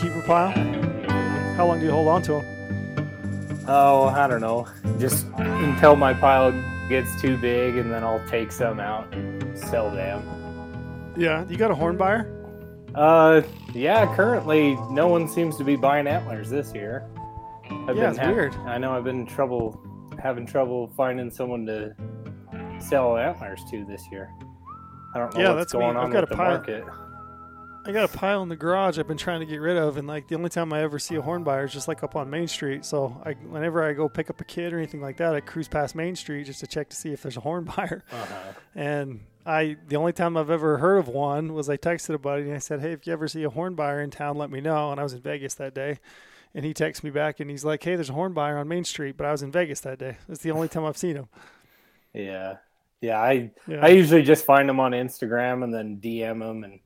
keeper pile? How long do you hold on to them? Oh, I don't know. Just until my pile gets too big, and then I'll take some out and sell them. Yeah, you got a horn buyer? Uh, yeah. Currently, no one seems to be buying antlers this year. Yeah, I've been it's weird. I know I've been in trouble, having trouble finding someone to sell antlers to this year. I don't know Yeah, what's that's me. going I've on got with a the pile- market. I got a pile in the garage I've been trying to get rid of, and like the only time I ever see a horn buyer is just like up on Main Street. So I, whenever I go pick up a kid or anything like that, I cruise past Main Street just to check to see if there's a horn buyer. Uh-huh. And I, the only time I've ever heard of one was I texted a buddy and I said, "Hey, if you ever see a horn buyer in town, let me know." And I was in Vegas that day, and he texted me back and he's like, "Hey, there's a horn buyer on Main Street," but I was in Vegas that day. It's the only time I've seen him. Yeah, yeah. I Yeah. I usually just find them on Instagram and then DM them and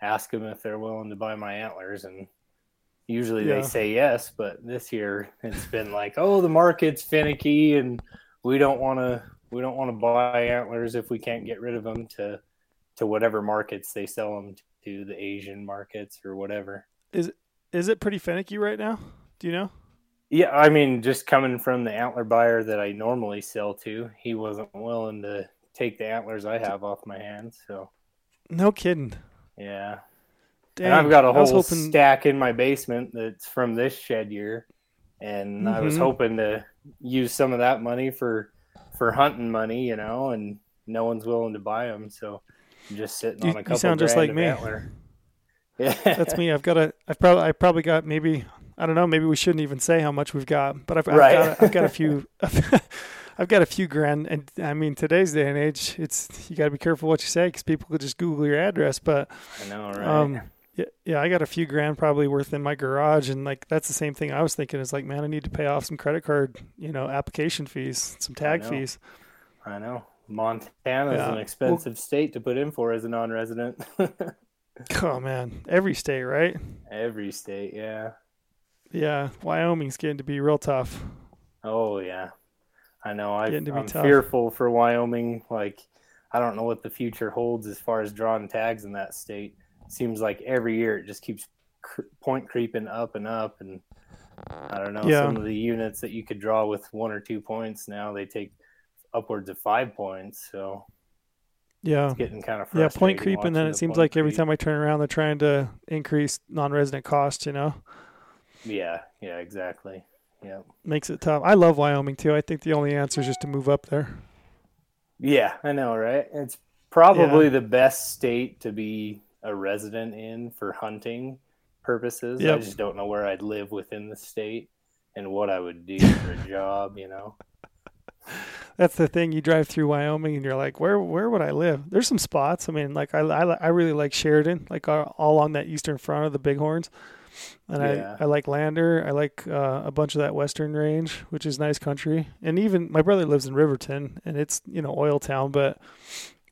ask them if they're willing to buy my antlers, and usually Yeah. they say yes. But this year it's been like, oh, the market's finicky, and we don't want to we don't want to buy antlers if we can't get rid of them to to whatever markets they sell them to, the Asian markets or whatever. Is it pretty finicky right now? Do you know? Yeah, I mean, just coming from the antler buyer that I normally sell to, he wasn't willing to take the antlers I have off my hands. So No kidding. Yeah, Dang, and I've got a whole hoping- stack in my basement that's from this shed year, and I was Mhm. hoping to use some of that money for for hunting money, you know, and no one's willing to buy them, so I'm just sitting You- on a couple. you sound just like of me. Antler. Yeah, That's me. I've got a. I've probably. I probably got maybe. I don't know. Maybe we shouldn't even say how much we've got. But I've, I've Right. got. A, I've got a few. I've got a few grand, and I mean today's day and age, it's you got to be careful what you say because people could just Google your address. But I know, right? um, yeah, yeah, I got a few grand probably worth in my garage, and like that's the same thing I was thinking. Is like, man, I need to pay off some credit card, you know, application fees, some tag know. fees. I know. Montana is Yeah. an expensive state to put in for as a non-resident. Oh man, every state, right? Every state, yeah. Yeah, Wyoming's getting to be real tough. Oh yeah, I know. I, Getting to be I'm tough. fearful for Wyoming. Like, I don't know what the future holds as far as drawing tags in that state. Seems like every year it just keeps cr- point creeping up and up, and I don't know. Yeah. Some of the units that you could draw with one or two points now they take upwards of five points. So Yeah, it's getting kind of Yeah, point creep, and then it the seems like every creep. time I turn around, they're trying to increase non-resident costs. You know, Yeah, yeah, exactly. Yeah. makes it tough. I love Wyoming too. I think the only answer is just to move up there. Yeah, I know, right? It's probably Yeah. the best state to be a resident in for hunting purposes. I just don't know where I'd live within the state and what I would do for a job, you know. That's the thing. You drive through Wyoming, and you're like, where where would I live? There's some spots. I mean, like I I, I really like Sheridan, like uh, all, all along that eastern front of the Bighorns, and Yeah. I I like Lander. I like uh, a bunch of that western range, which is nice country. And even my brother lives in Riverton, and it's you know oil town, but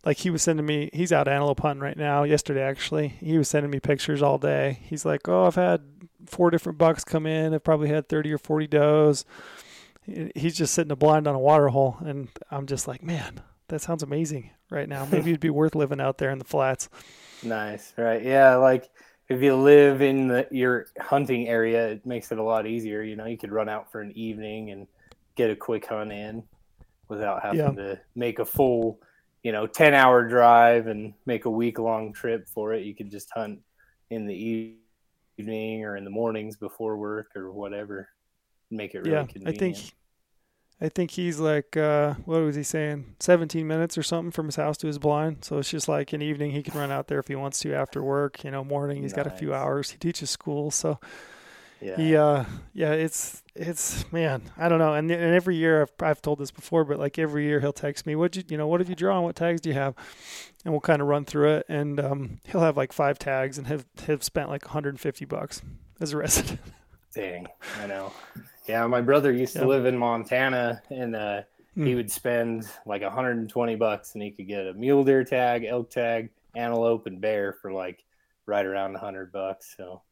like he was sending me he's out antelope hunting right now yesterday actually he was sending me pictures all day he's like oh i've had four different bucks come in i've probably had 30 or 40 does he's just sitting a blind on a water hole and i'm just like man that sounds amazing right now maybe it'd be worth living out there in the flats Nice, right? Yeah, like if you live in the, your hunting area, it makes it a lot easier. You know, you could run out for an evening and get a quick hunt in without having Yeah. to make a full, you know, 10 hour drive and make a week long trip for it. You could just hunt in the evening or in the mornings before work or whatever. Make it really yeah i think i think he's like uh what was he saying 17 minutes or something from his house to his blind so it's just like an evening he can run out there if he wants to after work you know morning he's got a few hours he teaches school so yeah. He, uh, yeah, it's it's man, I don't know. And and every year I've I've told this before, but like every year he'll text me, what you you know, what have you drawn? What tags do you have? And we'll kind of run through it, and um, he'll have like five tags and have have spent like 150 bucks as a resident. Dang, I know. Yeah, my brother used to live in Montana, and uh, he Hmm. would spend like 120 bucks, and he could get a mule deer tag, elk tag, antelope, and bear for like right around 100 bucks. So,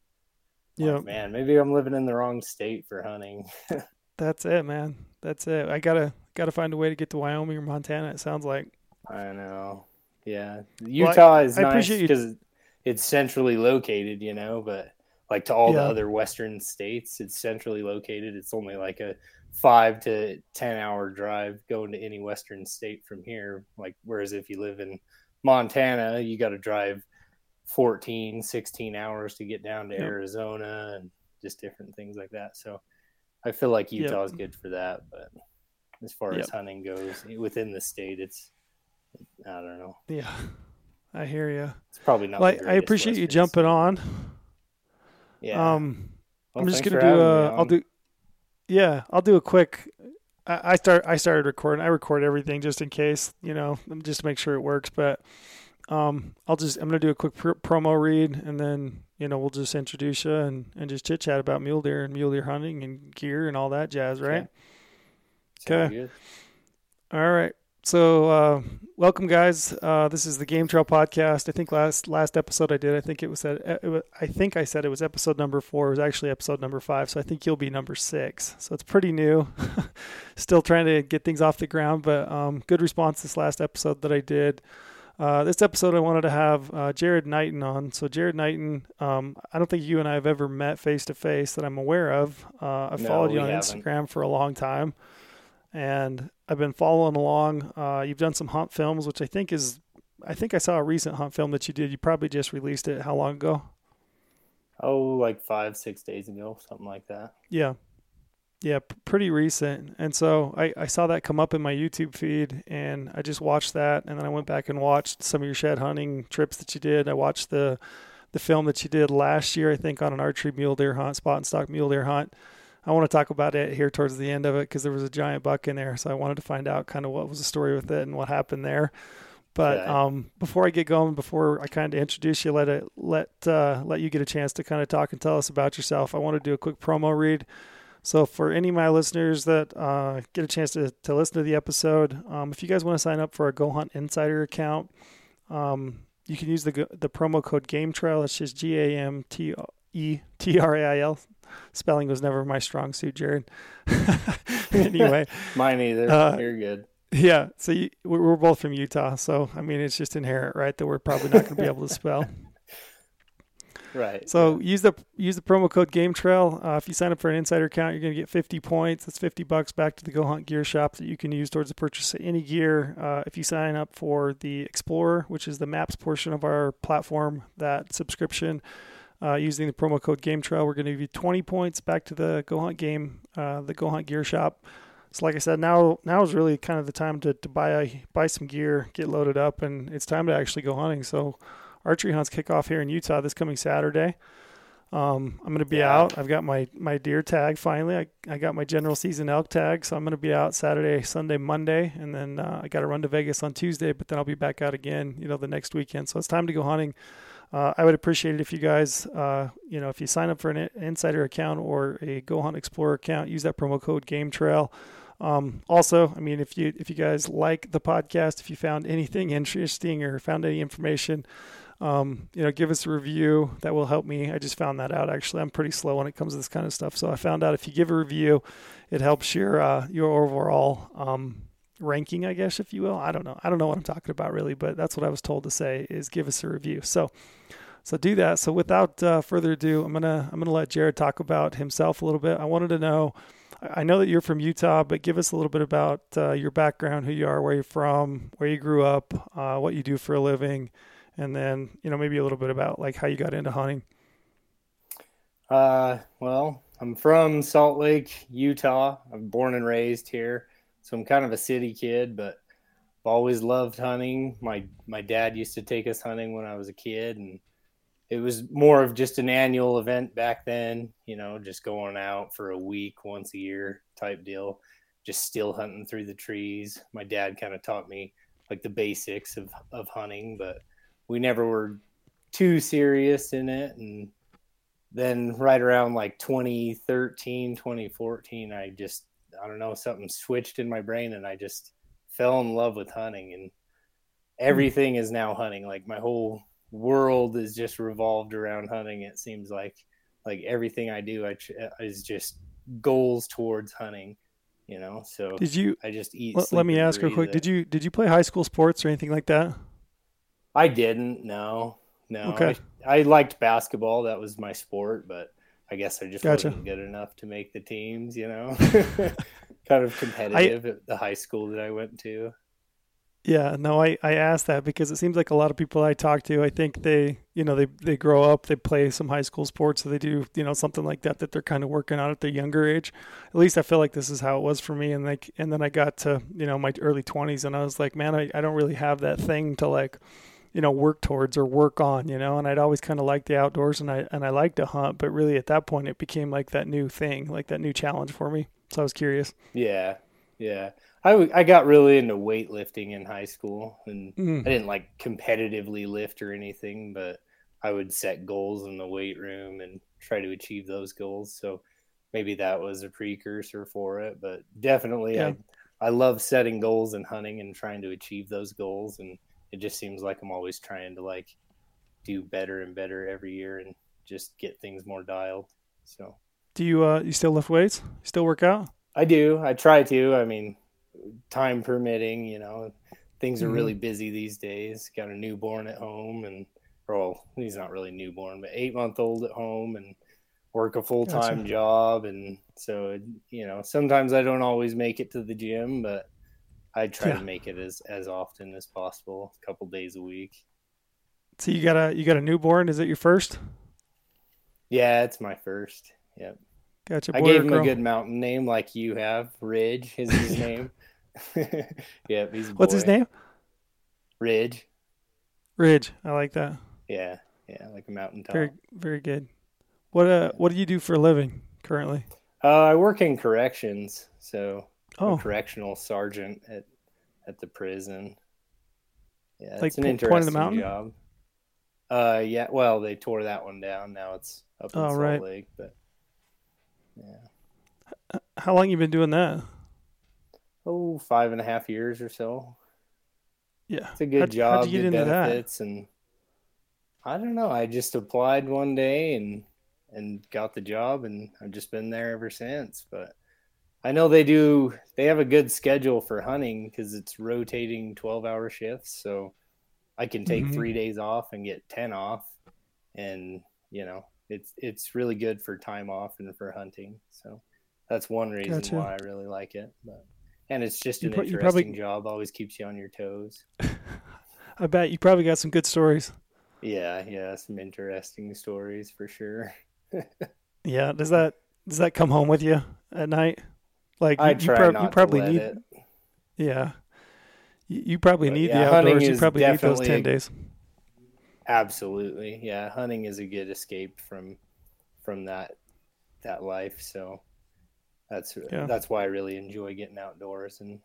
yeah, like, man, maybe I'm living in the wrong state for hunting. that's it, man. That's it. I gotta gotta find a way to get to Wyoming or Montana. It sounds like. I know. Yeah, Well, I- Utah is I nice because it's centrally located, you know. But like to all Yeah. the other western states. It's centrally located. It's only like a five to ten hour drive going to any western state from here. Like whereas if you live in Montana, you got to drive 14, 16 hours to get down to Yep. Arizona and just different things like that. So I feel like Yep. Utah is good for that, but as far Yep. as hunting goes within the state, it's I don't know. Yeah, I hear you. It's probably not. The I, appreciate you jumping state. on. Yeah, Um, Well, I'm just gonna do a. I'll do. Yeah, I'll do a quick. I, I start. I started recording. I record everything just in case, you know, just to make sure it works. But um, I'll just. I'm gonna do a quick pr- promo read, and then you know we'll just introduce you and and just chit chat about mule deer and mule deer hunting and gear and all that jazz, right? Sounds okay. All right. So, uh, welcome, guys. Uh, this is the Game Trail Podcast. I think last last episode I did, I think it was at, it was, I think I said it was episode number four. It was actually episode number five. So I think you'll be number six. So it's pretty new. Still trying to get things off the ground, but um, good response this last episode that I did. Uh, this episode I wanted to have uh, Jared Knighton on. So Jared Knighton, um, I don't think you and I have ever met face to face that I'm aware of. Uh, I've No, followed you on haven't. Instagram for a long time and I've been following along. Uh, you've done some hunt films, which I think is, I think I saw a recent hunt film that you did. You probably just released it. How long ago? Oh, like five, six days ago, something like that. Yeah, yeah, p- pretty recent. And so I, I saw that come up in my YouTube feed, and I just watched that, and then I went back and watched some of your shed hunting trips that you did. I watched the the film that you did last year, I think, on an archery mule deer hunt, spot and stalk mule deer hunt. I want to talk about it here towards the end of it because there was a giant buck in there, so I wanted to find out kind of what was the story with it and what happened there. But Okay. um, before I get going, before I kind of introduce you, let it let uh, let you get a chance to kind of talk and tell us about yourself. I want to do a quick promo read. So for any of my listeners that uh, get a chance to, to listen to the episode, um, if you guys want to sign up for a Go Hunt Insider account, um, you can use the the promo code Game Trail. It's just G A M T E T R A I L. Spelling was never my strong suit, Jared. anyway, Mine either. Uh, You're good. yeah. So you, we're both from Utah, so I mean it's just inherent, right? That we're probably not going to be able to spell. Right. So use the use the promo code Game Trail. Uh, if you sign up for an insider account, you're going to get 50 points. That's 50 bucks back to the Go Hunt Gear Shop that you can use towards the purchase of any gear. Uh, if you sign up for the Explorer, which is the maps portion of our platform, that subscription, uh, using the promo code Game Trail, we're going to give you 20 points back to the Go Hunt game, uh, the Go Hunt Gear Shop. So, like I said, now now is really kind of the time to, to buy a, buy some gear, get loaded up, and it's time to actually go hunting. So, archery hunts kick off here in Utah this coming Saturday. Um, I'm going to be Yeah. out. I've got my, my deer tag finally. I, I got my general season elk tag, so I'm going to be out Saturday, Sunday, Monday, and then uh, I got to run to Vegas on Tuesday. But then I'll be back out again, you know, the next weekend. So it's time to go hunting. Uh, I would appreciate it if you guys, uh, you know, if you sign up for an insider account or a Go Hunt Explorer account, use that promo code Game Trail. Um, also, I mean, if you if you guys like the podcast, if you found anything interesting or found any information, um, you know, give us a review. That will help me. I just found that out. Actually, I'm pretty slow when it comes to this kind of stuff. So I found out if you give a review, it helps your uh, your overall um, ranking, I guess, if you will. I don't know. I don't know what I'm talking about really, but that's what I was told to say is give us a review. So. So do that. So without uh, further ado, I'm gonna I'm gonna let Jared talk about himself a little bit. I wanted to know. I know that you're from Utah, but give us a little bit about uh, your background, who you are, where you're from, where you grew up, uh, what you do for a living, and then you know maybe a little bit about like how you got into hunting. Uh, well, I'm from Salt Lake, Utah. I'm born and raised here, so I'm kind of a city kid, but I've always loved hunting. My my dad used to take us hunting when I was a kid, and it was more of just an annual event back then. You know, just going out for a week once a year type deal, just still hunting through the trees. My dad kind of taught me like the basics of of hunting, but we never were too serious in it and then right around like 2013 2014 i just i don't know something switched in my brain and i just fell in love with hunting and everything is now hunting like my whole world is just revolved around hunting it seems like like everything i do i is just goals towards hunting you know so Did you? i just eat Let, let me ask real quick. it. Did you did you play high school sports or anything like that? I didn't. No, no. Okay. I liked basketball. That was my sport, but I guess I just Gotcha. wasn't good enough to make the teams. You know, kind of competitive at the high school that I went to. Yeah, no, I, I asked that because it seems like a lot of people I talk to, I think they, you know, they, they grow up, they play some high school sports, so they do, you know, something like that that they're kind of working on at their younger age. At least I feel like this is how it was for me. And like, and then I got to, you know, my early twenties, and I was like, man, I, I don't really have that thing to like, you know, work towards or work on, you know. And I'd always kind of liked the outdoors, and I and I liked to hunt, but really at that point, it became like that new thing, like that new challenge for me. So I was curious. Yeah, yeah. I, w- I got really into weightlifting in high school, and Mm. I didn't like competitively lift or anything, but I would set goals in the weight room and try to achieve those goals. So maybe that was a precursor for it, but definitely Yeah. I I love setting goals and hunting and trying to achieve those goals, and it just seems like I'm always trying to like do better and better every year and just get things more dialed. So Do you uh you still lift weights? You still work out? I do. I try to. I mean, time permitting, you know, things are Mhm. really busy these days. Got a newborn at home and well, he's not really newborn, but 8 month old at home and work a full-time Gotcha. job and so you know, sometimes I don't always make it to the gym, but I try Yeah. to make it as as often as possible, a couple days a week. So you got a you got a newborn? Is it your first? Yeah, it's my first. Yep. Gotcha. I boy gave him a good mountain name like you have. Ridge is his name. yep, he's What's his name? Ridge. Ridge. I like that. Yeah, yeah, like a mountaintop. Very very good. What uh what do you do for a living currently? Uh, I work in corrections, so Oh, correctional sergeant at at the prison. Yeah, Like it's an interesting point of the mountain? job. Uh, yeah. Well, they tore that one down. Now it's up in Oh, Salt right. Lake, but yeah. how long you been doing that? Oh, five and a half years or so. Yeah. It's a good How'd- job, how'd you get into that? benefits, and I don't know. I just applied one day and and got the job, and I've just been there ever since. But I know they do. They have a good schedule for hunting because it's rotating twelve-hour shifts, so I can take Mhm. three days off and get ten off, and you know it's it's really good for time off and for hunting. So that's one reason Gotcha. why I really like it. But and it's just You an pro- interesting probably- job. Always keeps you on your toes. I bet you probably got some good stories. Yeah, yeah, some interesting stories for sure. Yeah. Does that does that come home with you at night? Like I you, you, try prob- not you probably need it. yeah. You, you probably But need yeah, the outdoors. You probably need those ten days. Absolutely, yeah. Hunting is a good escape from from that that life. So that's Yeah. that's why I really enjoy getting outdoors and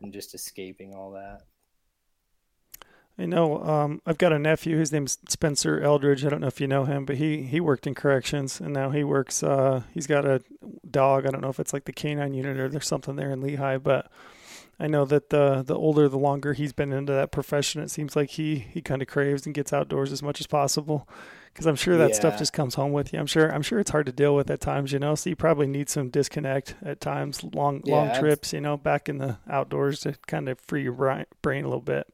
and just escaping all that. I know. Um, I've got a nephew. His name's Spencer Eldridge. I don't know if you know him, but he he worked in corrections, and now he works. Uh, he's got a dog. I don't know if it's like the canine unit or there's something there in Lehi, but I know that the the older, the longer he's been into that profession, it seems like he he kind of craves and gets outdoors as much as possible. Because I'm sure that stuff just comes home with you. I'm sure. I'm sure it's hard to deal with at times, you know. So you probably need some disconnect at times, long Yeah, long trips, you know, back in the outdoors to kind of free your brain a little bit.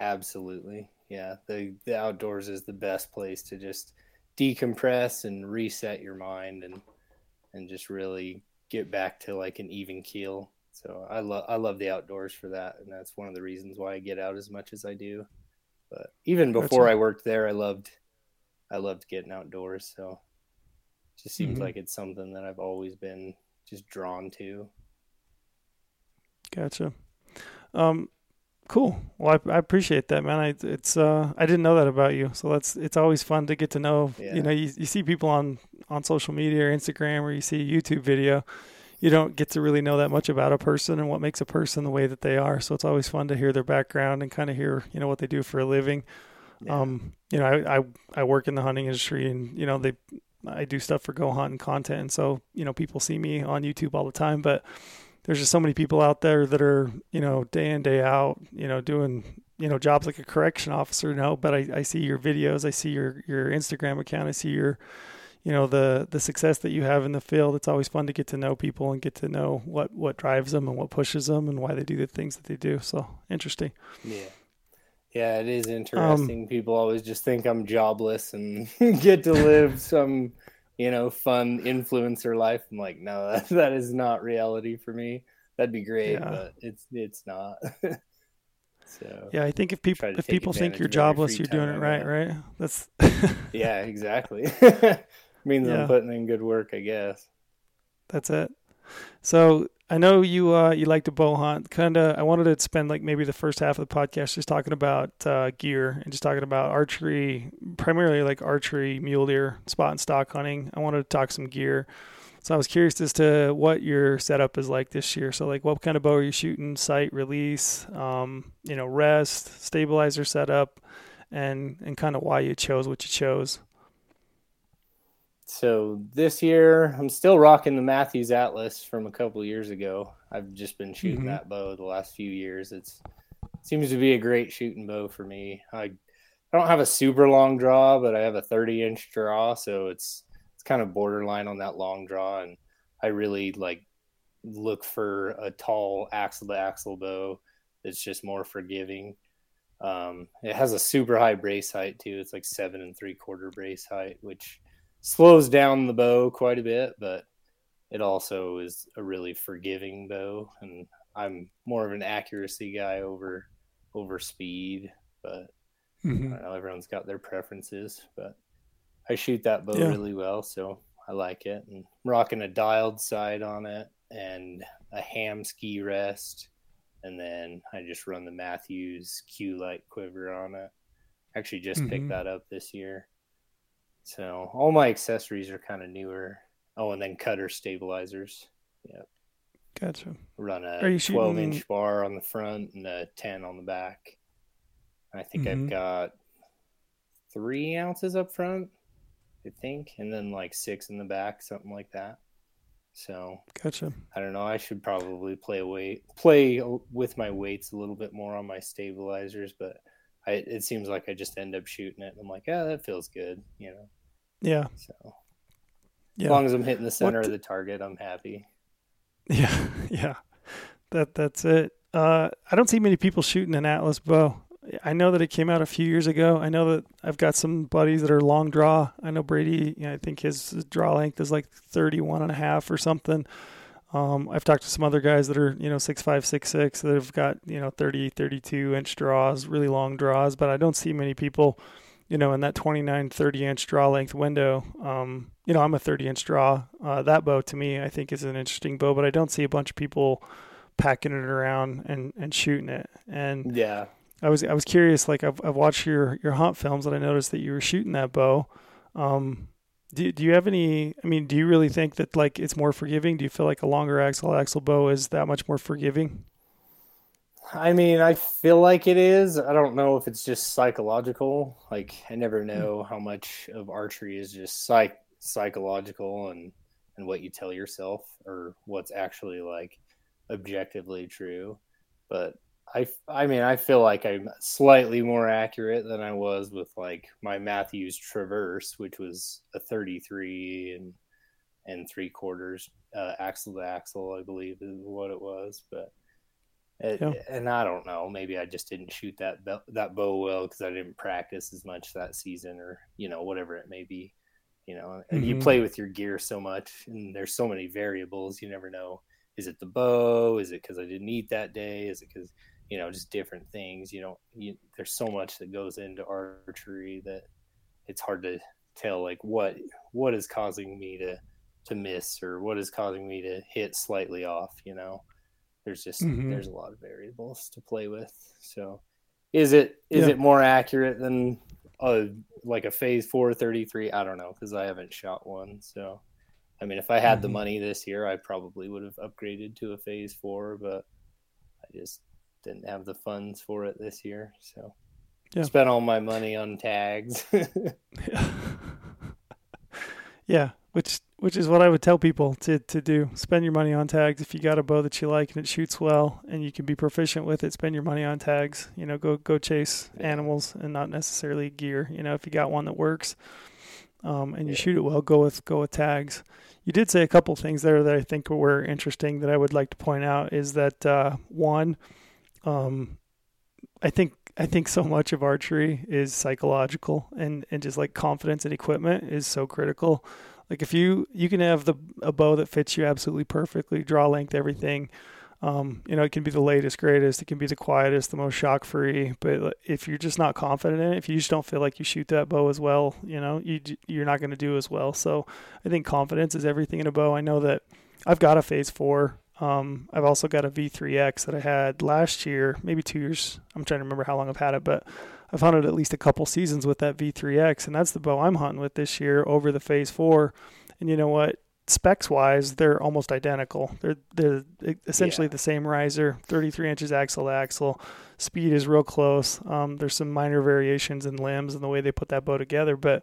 Absolutely. Yeah. The the outdoors is the best place to just decompress and reset your mind and and just really get back to like an even keel. So I love I love the outdoors for that and that's one of the reasons why I get out as much as I do. But even before. I worked there I loved I loved getting outdoors, so it just seems Mhm. like it's something that I've always been just drawn to. Gotcha. Um, cool. Well, I, I appreciate that, man. I it's uh I didn't know that about you, so that's it's always fun to get to know. Yeah. You know, you you see people on on social media or Instagram or you see a YouTube video, you don't get to really know that much about a person and what makes a person the way that they are. So it's always fun to hear their background and kind of hear you know what they do for a living. Yeah. Um, you know, I, I I work in the hunting industry, and you know they I do stuff for Go Hunt and content, and so you know people see me on YouTube all the time, but there's just so many people out there that are you know day in day out, you know doing you know jobs like a correction officer. No, but I, I see your videos, I see your your Instagram account, I see your you know the the success that you have in the field. It's always fun to get to know people and get to know what what drives them and what pushes them and why they do the things that they do. So interesting. Yeah. Yeah, it is interesting. Um, People always just think I'm jobless and get to live some, you know, fun influencer life. I'm like, no, that, that is not reality for me. That'd be great, yeah. but it's it's not. so yeah, I think if people if people think you're jobless, you're doing it right, right? That's yeah, exactly. Means yeah. I'm putting in good work, I guess. That's it. So I know you uh, you like to bow hunt. Kind of, I wanted to spend like maybe the first half of the podcast just talking about uh, gear and just talking about archery, primarily like archery, mule deer, spot and stalk hunting. I wanted to talk some gear. So I was curious as to what your setup is like this year. So like, what kind of bow are you shooting? Sight, release, um, you know, rest, stabilizer setup, and and kind of why you chose what you chose. So this year, I'm still rocking the Mathews Atlas from a couple years ago. I've just been shooting mm-hmm. that bow the last few years. It's it seems to be a great shooting bow for me. I I don't have a super long draw, but I have a 30 inch draw, so it's it's kind of borderline on that long draw, and I really like look for a tall axle to axle bow that's just more forgiving. Um, it has a super high brace height too. It's like seven and three quarter brace height, which slows down the bow quite a bit, but it also is a really forgiving bow. And I'm more of an accuracy guy over over speed, but mm-hmm. I know everyone's got their preferences. But I shoot that bow yeah. really well, so I like it. And I'm rocking a dialed sight on it and a Hamskea rest, and then I just run the Mathews Q light quiver on it. Actually, just mm-hmm. picked that up this year. So all my accessories are kind of newer. Oh, and then cutter stabilizers. Yeah. Gotcha. Run a 12 shooting... inch bar on the front and a 10 on the back. I think mm-hmm. I've got three ounces up front, I think, and then like six in the back, something like that. So gotcha. I don't know. I should probably play weight, play with my weights a little bit more on my stabilizers, but I, it seems like I just end up shooting it. I'm like, yeah, that feels good, you know. Yeah. So yeah. as long as I'm hitting the center what... of the target, I'm happy. Yeah, yeah. That that's it. Uh, I don't see many people shooting an Atlas bow. I know that it came out a few years ago. I know that I've got some buddies that are long draw. I know Brady, you know, I think his, his draw length is like 31 and a half or something. Um, I've talked to some other guys that are, you know, six five, six six that have got, you know, 30, 32 inch draws, really long draws, but I don't see many people, you know, in that 29, 30 inch draw length window. Um, you know, I'm a 30 inch draw. Uh, that bow to me, I think is an interesting bow, but I don't see a bunch of people packing it around and, and shooting it. And yeah, I was, I was curious, like I've, I've watched your, your hunt films and I noticed that you were shooting that bow. Um, do, do you have any i mean do you really think that like it's more forgiving do you feel like a longer axle axle bow is that much more forgiving i mean i feel like it is i don't know if it's just psychological like i never hmm. know how much of archery is just psych psychological and and what you tell yourself or what's actually like objectively true but I, I mean, I feel like I'm slightly more accurate than I was with like my Mathews Traverse, which was a 33 and and three quarters uh, axle to axle, I believe is what it was. But it, yeah. and I don't know, maybe I just didn't shoot that that bow well because I didn't practice as much that season, or you know whatever it may be. You know, mm-hmm. you play with your gear so much, and there's so many variables. You never know. Is it the bow? Is it because I didn't eat that day? Is it because you know just different things you know you, there's so much that goes into archery that it's hard to tell like what what is causing me to to miss or what is causing me to hit slightly off you know there's just mm-hmm. there's a lot of variables to play with so is it is yeah. it more accurate than a like a phase 433 i don't know because i haven't shot one so i mean if i had mm-hmm. the money this year i probably would have upgraded to a phase 4 but i just didn't have the funds for it this year, so yeah. spent all my money on tags. yeah. yeah, which which is what I would tell people to to do. Spend your money on tags if you got a bow that you like and it shoots well and you can be proficient with it. Spend your money on tags. You know, go go chase animals and not necessarily gear. You know, if you got one that works. Um, and you yeah. shoot it well, go with go with tags. You did say a couple things there that I think were interesting that I would like to point out. Is that uh, one, um, I think I think so much of archery is psychological and and just like confidence and equipment is so critical. Like if you you can have the a bow that fits you absolutely perfectly, draw length, everything. Um, you know, it can be the latest, greatest. It can be the quietest, the most shock free. But if you're just not confident in it, if you just don't feel like you shoot that bow as well, you know, you you're not going to do as well. So I think confidence is everything in a bow. I know that I've got a Phase Four. Um, I've also got a V3X that I had last year, maybe two years. I'm trying to remember how long I've had it, but I've hunted at least a couple seasons with that V3X, and that's the bow I'm hunting with this year over the Phase Four. And you know what? specs wise, they're almost identical. They're they're essentially yeah. the same riser, 33 inches axle to axle. Speed is real close. Um, there's some minor variations in limbs and the way they put that bow together, but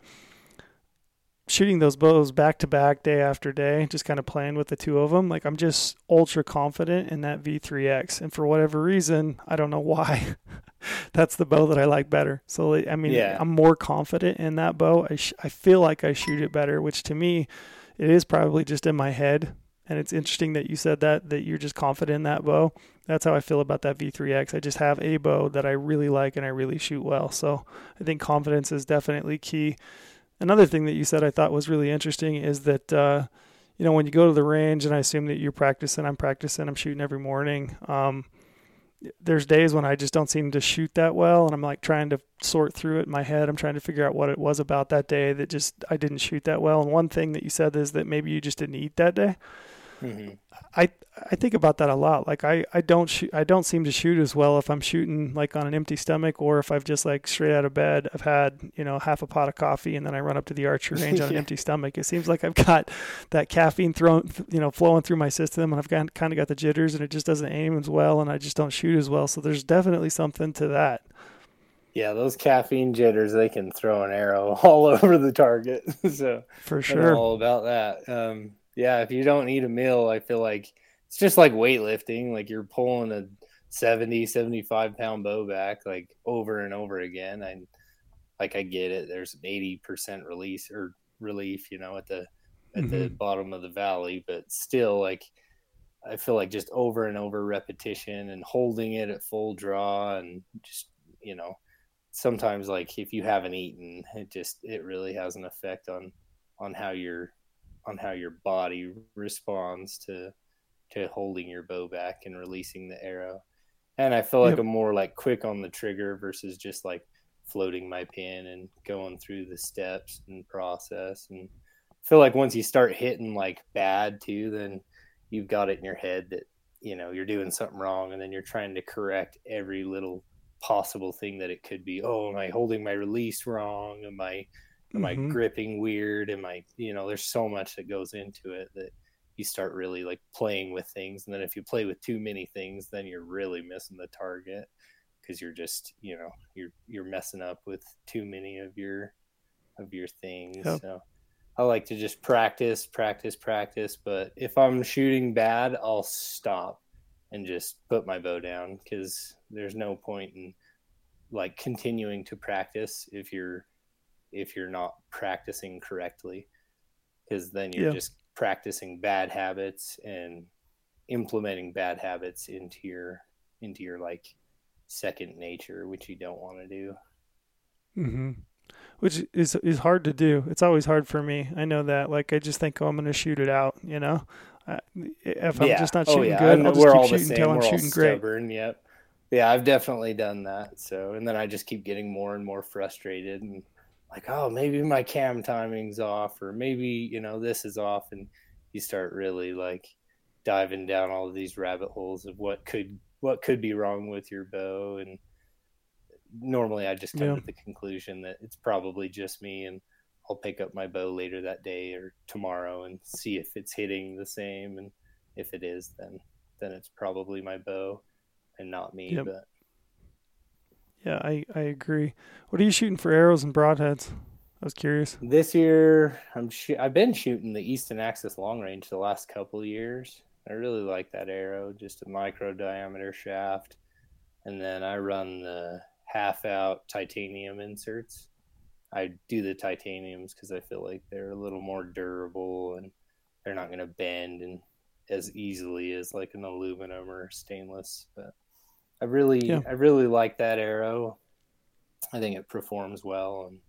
shooting those bows back to back, day after day, just kind of playing with the two of them, like I'm just ultra confident in that V3X. And for whatever reason, I don't know why. that's the bow that I like better. So I mean, yeah. I'm more confident in that bow. I sh- I feel like I shoot it better, which to me it is probably just in my head. And it's interesting that you said that, that you're just confident in that bow. That's how I feel about that V3X. I just have a bow that I really like and I really shoot well. So I think confidence is definitely key. Another thing that you said I thought was really interesting is that, uh, you know, when you go to the range, and I assume that you're practicing, I'm practicing, I'm shooting every morning. Um, there's days when I just don't seem to shoot that well, and I'm like trying to sort through it in my head. I'm trying to figure out what it was about that day that just I didn't shoot that well. And one thing that you said is that maybe you just didn't eat that day. Mm-hmm. I I think about that a lot. Like I, I don't shoot I don't seem to shoot as well if I'm shooting like on an empty stomach or if I've just like straight out of bed I've had you know half a pot of coffee and then I run up to the archery range on an empty stomach. It seems like I've got that caffeine thrown you know flowing through my system and I've got kind of got the jitters and it just doesn't aim as well and I just don't shoot as well. So there's definitely something to that. Yeah, those caffeine jitters they can throw an arrow all over the target. so for sure, all about that. Um, yeah, if you don't eat a meal, I feel like it's just like weightlifting. Like you're pulling a 70, 75 pound bow back like over and over again. And like I get it. There's an 80% release or relief, you know, at the at mm-hmm. the bottom of the valley, but still like I feel like just over and over repetition and holding it at full draw and just you know sometimes like if you haven't eaten it just it really has an effect on on how you're on how your body responds to to holding your bow back and releasing the arrow. And I feel like yep. I'm more like quick on the trigger versus just like floating my pin and going through the steps and process. And I feel like once you start hitting like bad too, then you've got it in your head that you know you're doing something wrong, and then you're trying to correct every little possible thing that it could be. Oh, am I holding my release wrong? Am I am mm-hmm. I gripping weird? Am I, you know, there's so much that goes into it that you start really like playing with things. And then if you play with too many things, then you're really missing the target because you're just, you know, you're you're messing up with too many of your of your things. Yep. So I like to just practice, practice, practice. But if I'm shooting bad, I'll stop and just put my bow down because there's no point in like continuing to practice if you're if you're not practicing correctly because then you're yeah. just practicing bad habits and implementing bad habits into your into your like second nature which you don't want to do mm-hmm. which is is hard to do it's always hard for me i know that like i just think oh, i'm gonna shoot it out you know if i'm yeah. just not oh, shooting oh, yeah. good i'll just keep shooting until i'm shooting stubborn. great yep yeah i've definitely done that so and then i just keep getting more and more frustrated and like, oh, maybe my cam timing's off, or maybe you know this is off, and you start really like diving down all of these rabbit holes of what could what could be wrong with your bow, and normally I just come yeah. to the conclusion that it's probably just me, and I'll pick up my bow later that day or tomorrow and see if it's hitting the same, and if it is, then then it's probably my bow and not me. Yep. But yeah, I, I agree. What are you shooting for arrows and broadheads? I was curious. This year, I'm sh- I've been shooting the Easton Axis long range the last couple years. I really like that arrow, just a micro diameter shaft, and then I run the half out titanium inserts. I do the titaniums because I feel like they're a little more durable and they're not going to bend and as easily as like an aluminum or stainless. But I really, yeah. I really like that arrow. I think it performs well, and,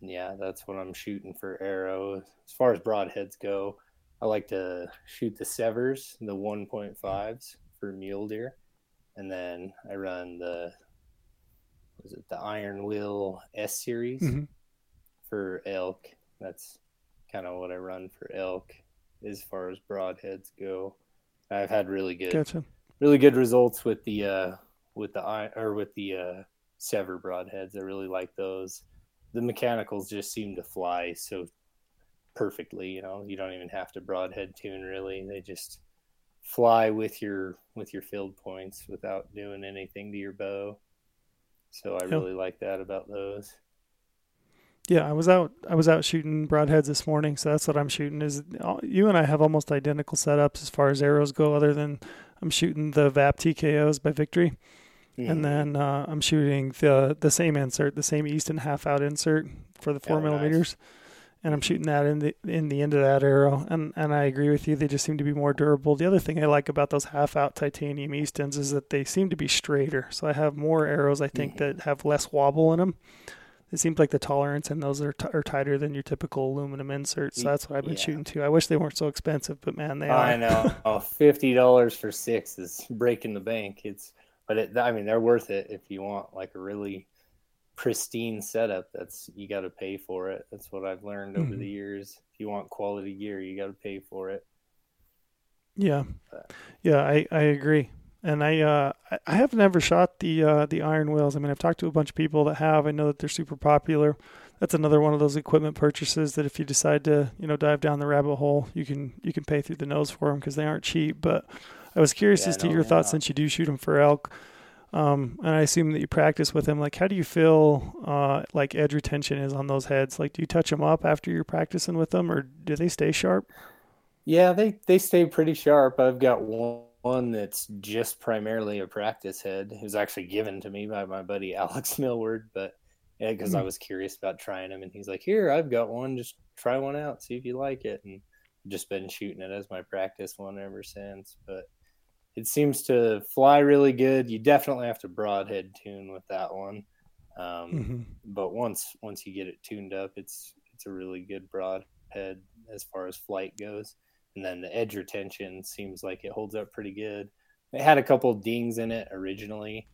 and yeah, that's what I'm shooting for arrow. As far as broadheads go, I like to shoot the Sevrs, the 1.5s for mule deer, and then I run the was it the Iron Will S series mm-hmm. for elk. That's kind of what I run for elk as far as broadheads go. I've had really good, gotcha. Really good results with the uh, with the or with the uh, Sevr broadheads. I really like those. The mechanicals just seem to fly so perfectly. You know, you don't even have to broadhead tune really. They just fly with your with your field points without doing anything to your bow. So I really like that about those. Yeah, I was out. I was out shooting broadheads this morning, so that's what I'm shooting. Is uh, you and I have almost identical setups as far as arrows go, other than I'm shooting the VAP TKOs by Victory, mm-hmm. and then uh, I'm shooting the the same insert, the same Easton half out insert for the four oh, millimeters. Nice and I'm shooting that in the in the end of that arrow. And and I agree with you; they just seem to be more durable. The other thing I like about those half out titanium Eastons is that they seem to be straighter. So I have more arrows I think mm-hmm. that have less wobble in them. It seems like the tolerance in those are, t- are tighter than your typical aluminum inserts. So that's what I've been yeah. shooting too. I wish they weren't so expensive, but man, they are. I know. oh, fifty dollars for six is breaking the bank. It's but it, I mean they're worth it if you want like a really pristine setup that's you got to pay for it that's what i've learned over mm-hmm. the years if you want quality gear you got to pay for it yeah but. yeah i i agree and i uh i have never shot the uh the Iron Wills i mean i've talked to a bunch of people that have i know that they're super popular that's another one of those equipment purchases that if you decide to you know dive down the rabbit hole you can you can pay through the nose for them because they aren't cheap but i was curious yeah, as to no, your thoughts not. since you do shoot them for elk um, and I assume that you practice with them. Like, how do you feel uh, like edge retention is on those heads? Like, do you touch them up after you're practicing with them, or do they stay sharp? Yeah, they they stay pretty sharp. I've got one, one that's just primarily a practice head. It was actually given to me by my buddy Alex Millward, but yeah, because mm-hmm. I hmm. was curious about trying them, and he's like, "Here, I've got one. Just try one out, see if you like it." And I've just been shooting it as my practice one ever since. But it seems to fly really good. You definitely have to broadhead tune with that one. Um, mm-hmm. But once once you get it tuned up, it's it's a really good broadhead as far as flight goes. And then the edge retention seems like it holds up pretty good. It had a couple dings in it originally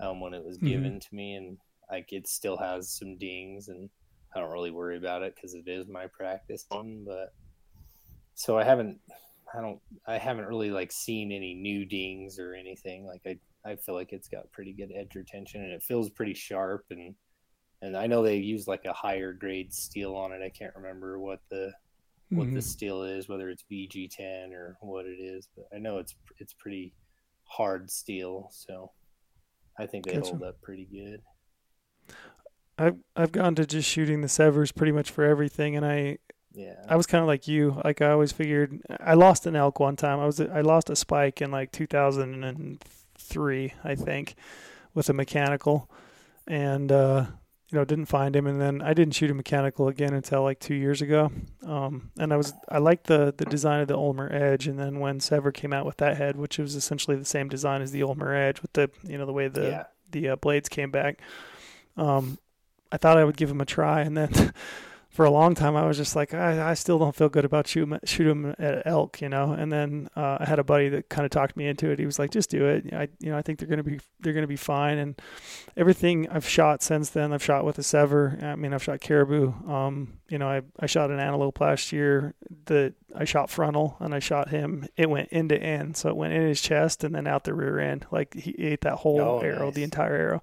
um, when it was mm-hmm. given to me, and like it still has some dings, and I don't really worry about it because it is my practice one. But so I haven't I don't I haven't really like seen any new dings or anything. Like I I feel like it's got pretty good edge retention and it feels pretty sharp and and I know they use like a higher grade steel on it. I can't remember what the what mm-hmm. the steel is, whether it's VG10 or what it is, but I know it's it's pretty hard steel, so I think they gotcha. hold up pretty good. I've I've gone to just shooting the Sevrs pretty much for everything, and I yeah. I was kind of like you. Like I always figured I lost an elk one time. I was I lost a spike in like 2003, I think, with a mechanical, and uh, you know didn't find him. And then I didn't shoot a mechanical again until like two years ago. Um, and I was I liked the the design of the Ulmer Edge. And then when Sevr came out with that head, which was essentially the same design as the Ulmer Edge, with the you know the way the yeah. the uh, blades came back. Um, I thought I would give him a try, and then for a long time, I was just like, I, I still don't feel good about shooting shoot at elk, you know. And then uh, I had a buddy that kind of talked me into it. He was like, just do it. I, you know, I think they're gonna be they're gonna be fine. And everything I've shot since then, I've shot with a Sevr. I mean, I've shot caribou. Um, you know, I I shot an antelope last year that I shot frontal, and I shot him. It went end to end, so it went in his chest and then out the rear end. Like he ate that whole oh, arrow, nice. the entire arrow.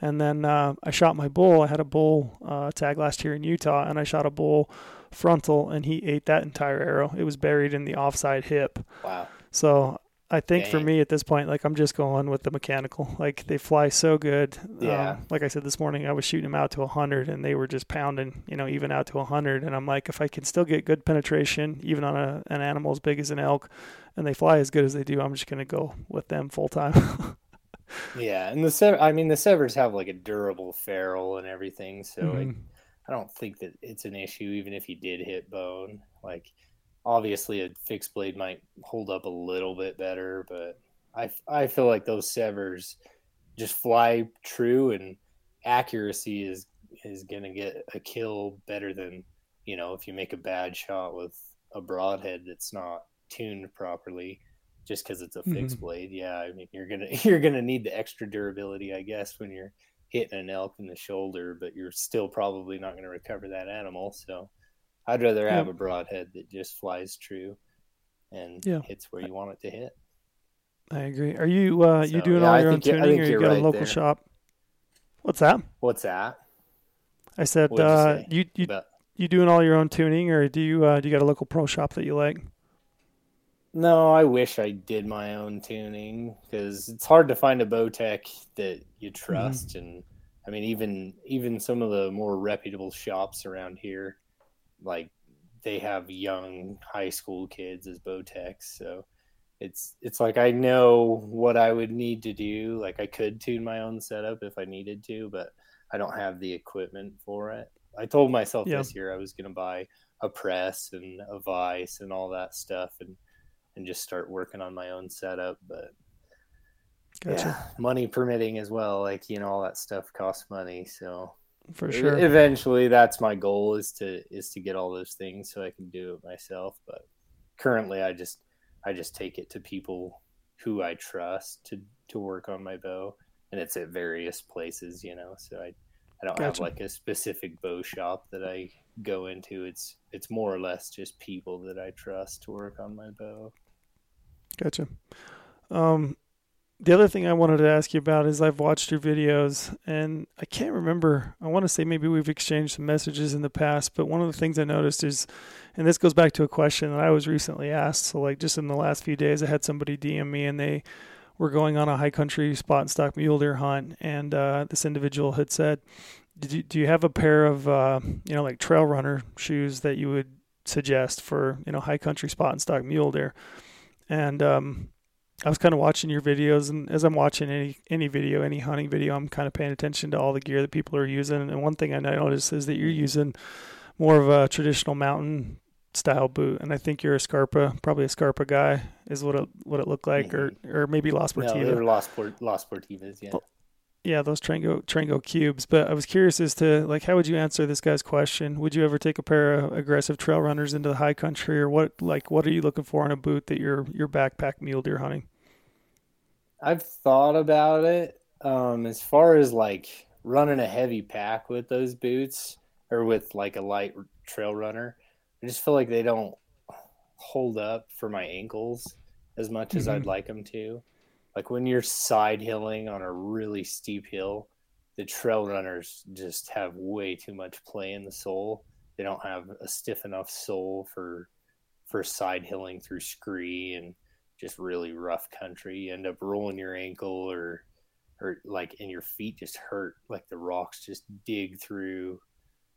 And then uh, I shot my bull. I had a bull uh, tag last year in Utah, and I shot a bull frontal, and he ate that entire arrow. It was buried in the offside hip. Wow. So I think Dang. for me at this point, like I'm just going with the mechanical. Like they fly so good. Yeah. Um, like I said this morning, I was shooting them out to 100, and they were just pounding, you know, even out to 100. And I'm like, if I can still get good penetration, even on a, an animal as big as an elk, and they fly as good as they do, I'm just going to go with them full time. yeah, and the Sevr, I mean, the Sevrs have like a durable ferrule and everything, so mm-hmm. like, I don't think that it's an issue, even if you did hit bone. Like, obviously, a fixed blade might hold up a little bit better, but I I feel like those Sevrs just fly true and accuracy is is gonna get a kill better than you know if you make a bad shot with a broadhead that's not tuned properly just because it's a fixed mm-hmm. blade yeah i mean you're gonna you're gonna need the extra durability i guess when you're hitting an elk in the shoulder but you're still probably not going to recover that animal so i'd rather have yeah. a broadhead that just flies true and yeah. hits where you want it to hit i agree are you uh so, you doing yeah, all your own tuning or you got right a local there. shop what's that what's that i said uh you you, you, you doing all your own tuning or do you uh do you got a local pro shop that you like no, I wish I did my own tuning because it's hard to find a bow tech that you mm-hmm. trust. Mm-hmm. And I mean, even even some of the more reputable shops around here, like they have young high school kids as bow techs. So it's it's like I know what I would need to do. Like I could tune my own setup if I needed to, but I don't have the equipment for it. I told myself yeah. this year I was going to buy a press and a vise and all that stuff, and and just start working on my own setup. But gotcha. yeah, money permitting as well. Like you know, all that stuff costs money. So for sure, eventually, that's my goal is to is to get all those things so I can do it myself. But currently, I just I just take it to people who I trust to to work on my bow, and it's at various places. You know, so I I don't gotcha. have like a specific bow shop that I go into. It's it's more or less just people that I trust to work on my bow. Gotcha. Um, the other thing I wanted to ask you about is I've watched your videos and I can't remember. I want to say maybe we've exchanged some messages in the past, but one of the things I noticed is, and this goes back to a question that I was recently asked. So, like, just in the last few days, I had somebody DM me and they were going on a high country spot and stalk mule deer hunt. And uh, this individual had said, you, Do you have a pair of, uh, you know, like trail runner shoes that you would suggest for, you know, high country spot and stalk mule deer? And um, I was kind of watching your videos, and as I'm watching any any video, any hunting video, I'm kind of paying attention to all the gear that people are using. And one thing I noticed is that you're using more of a traditional mountain style boot, and I think you're a Scarpa, probably a Scarpa guy, is what it what it looked like, mm-hmm. or or maybe Las Sportiva. No, they were Las, Port, Las Sportivas, yeah. Yeah, those Trango Trango cubes. But I was curious as to like how would you answer this guy's question? Would you ever take a pair of aggressive trail runners into the high country, or what? Like, what are you looking for in a boot that you're you're backpack mule deer hunting? I've thought about it. Um, as far as like running a heavy pack with those boots, or with like a light trail runner, I just feel like they don't hold up for my ankles as much mm-hmm. as I'd mm-hmm. like them to. Like when you're side hilling on a really steep hill, the trail runners just have way too much play in the sole. They don't have a stiff enough sole for for side hilling through scree and just really rough country. You end up rolling your ankle or or like and your feet just hurt like the rocks just dig through.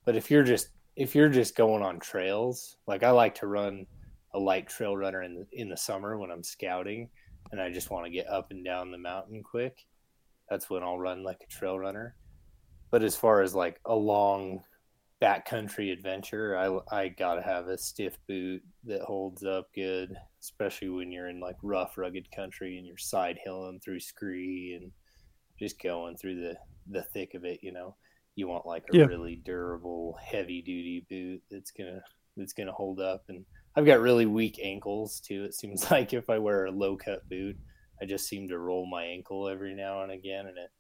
But if you're just if you're just going on trails, like I like to run a light trail runner in the in the summer when I'm scouting and I just want to get up and down the mountain quick, that's when I'll run like a trail runner. But as far as like a long backcountry adventure, I, I gotta have a stiff boot that holds up good, especially when you're in like rough, rugged country and you're side hilling through scree and just going through the, the thick of it, you know. You want like a yeah. really durable, heavy duty boot that's gonna that's gonna hold up and I've got really weak ankles too. It seems like if I wear a low cut boot, I just seem to roll my ankle every now and again, and it,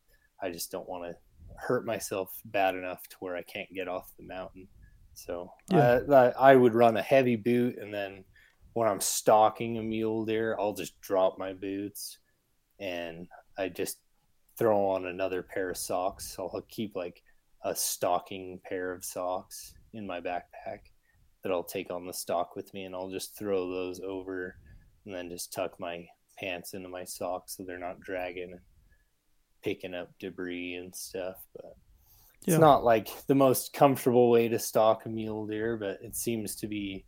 I just don't want to hurt myself bad enough to where I can't get off the mountain. So yeah. I, I would run a heavy boot, and then when I'm stalking a mule deer, I'll just drop my boots, and I just throw on another pair of socks. I'll keep like a stalking pair of socks in my backpack that I'll take on the stock with me, and I'll just throw those over, and then just tuck my pants into my socks so they're not dragging and picking up debris and stuff. But it's yeah. not like the most comfortable way to stalk a mule deer, but it seems to be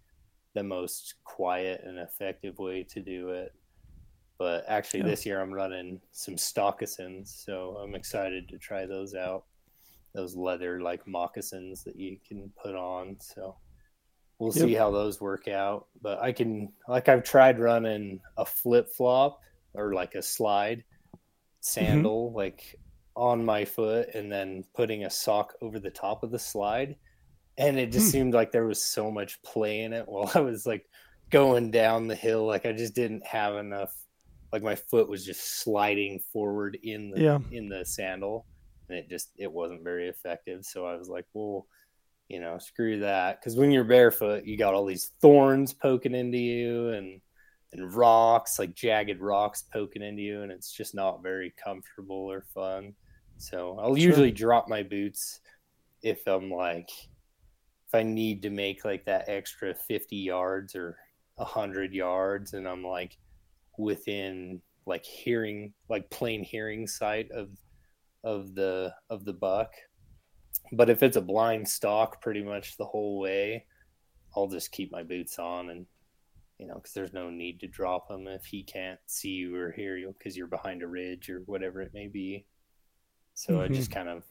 the most quiet and effective way to do it. But actually, yeah. this year I'm running some stockisons, so I'm excited to try those out. Those leather like moccasins that you can put on. So we'll yep. see how those work out. But I can, like, I've tried running a flip flop or like a slide sandal, mm-hmm. like on my foot and then putting a sock over the top of the slide. And it just Hmm. seemed like there was so much play in it while I was like going down the hill. Like I just didn't have enough. Like my foot was just sliding forward in the Yeah. in the sandal, and it just it wasn't very effective. So I was like, well, you know, screw that. Because when you're barefoot, you got all these thorns poking into you and and rocks, like jagged rocks poking into you, and it's just not very comfortable or fun. So I'll Sure. usually drop my boots if I'm like if I need to make like that extra 50 yards or 100 yards and I'm like within like hearing like plain hearing sight of of the of the buck but if it's a blind stalk pretty much the whole way I'll just keep my boots on and you know because there's no need to drop them if he can't see you or hear you because you're behind a ridge or whatever it may be so Mhm. it just kind of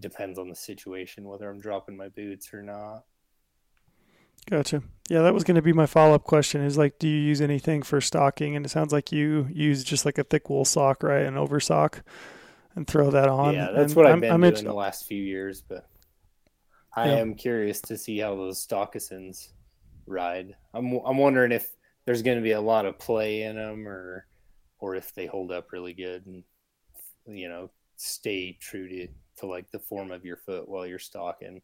depends on the situation whether I'm dropping my boots or not. Gotcha. Yeah, that was going to be my follow up question. Is like, do you use anything for stocking? And it sounds like you use just like a thick wool sock, right, an over sock, and throw that on. yeah, that's And what I've I'm- been I'm doing the last few years, but I Yeah. am curious to see how those stockisons ride. I'm I'm wondering if there's going to be a lot of play in them, or or if they hold up really good and you know stay true to to like the form of your foot while you're stalking.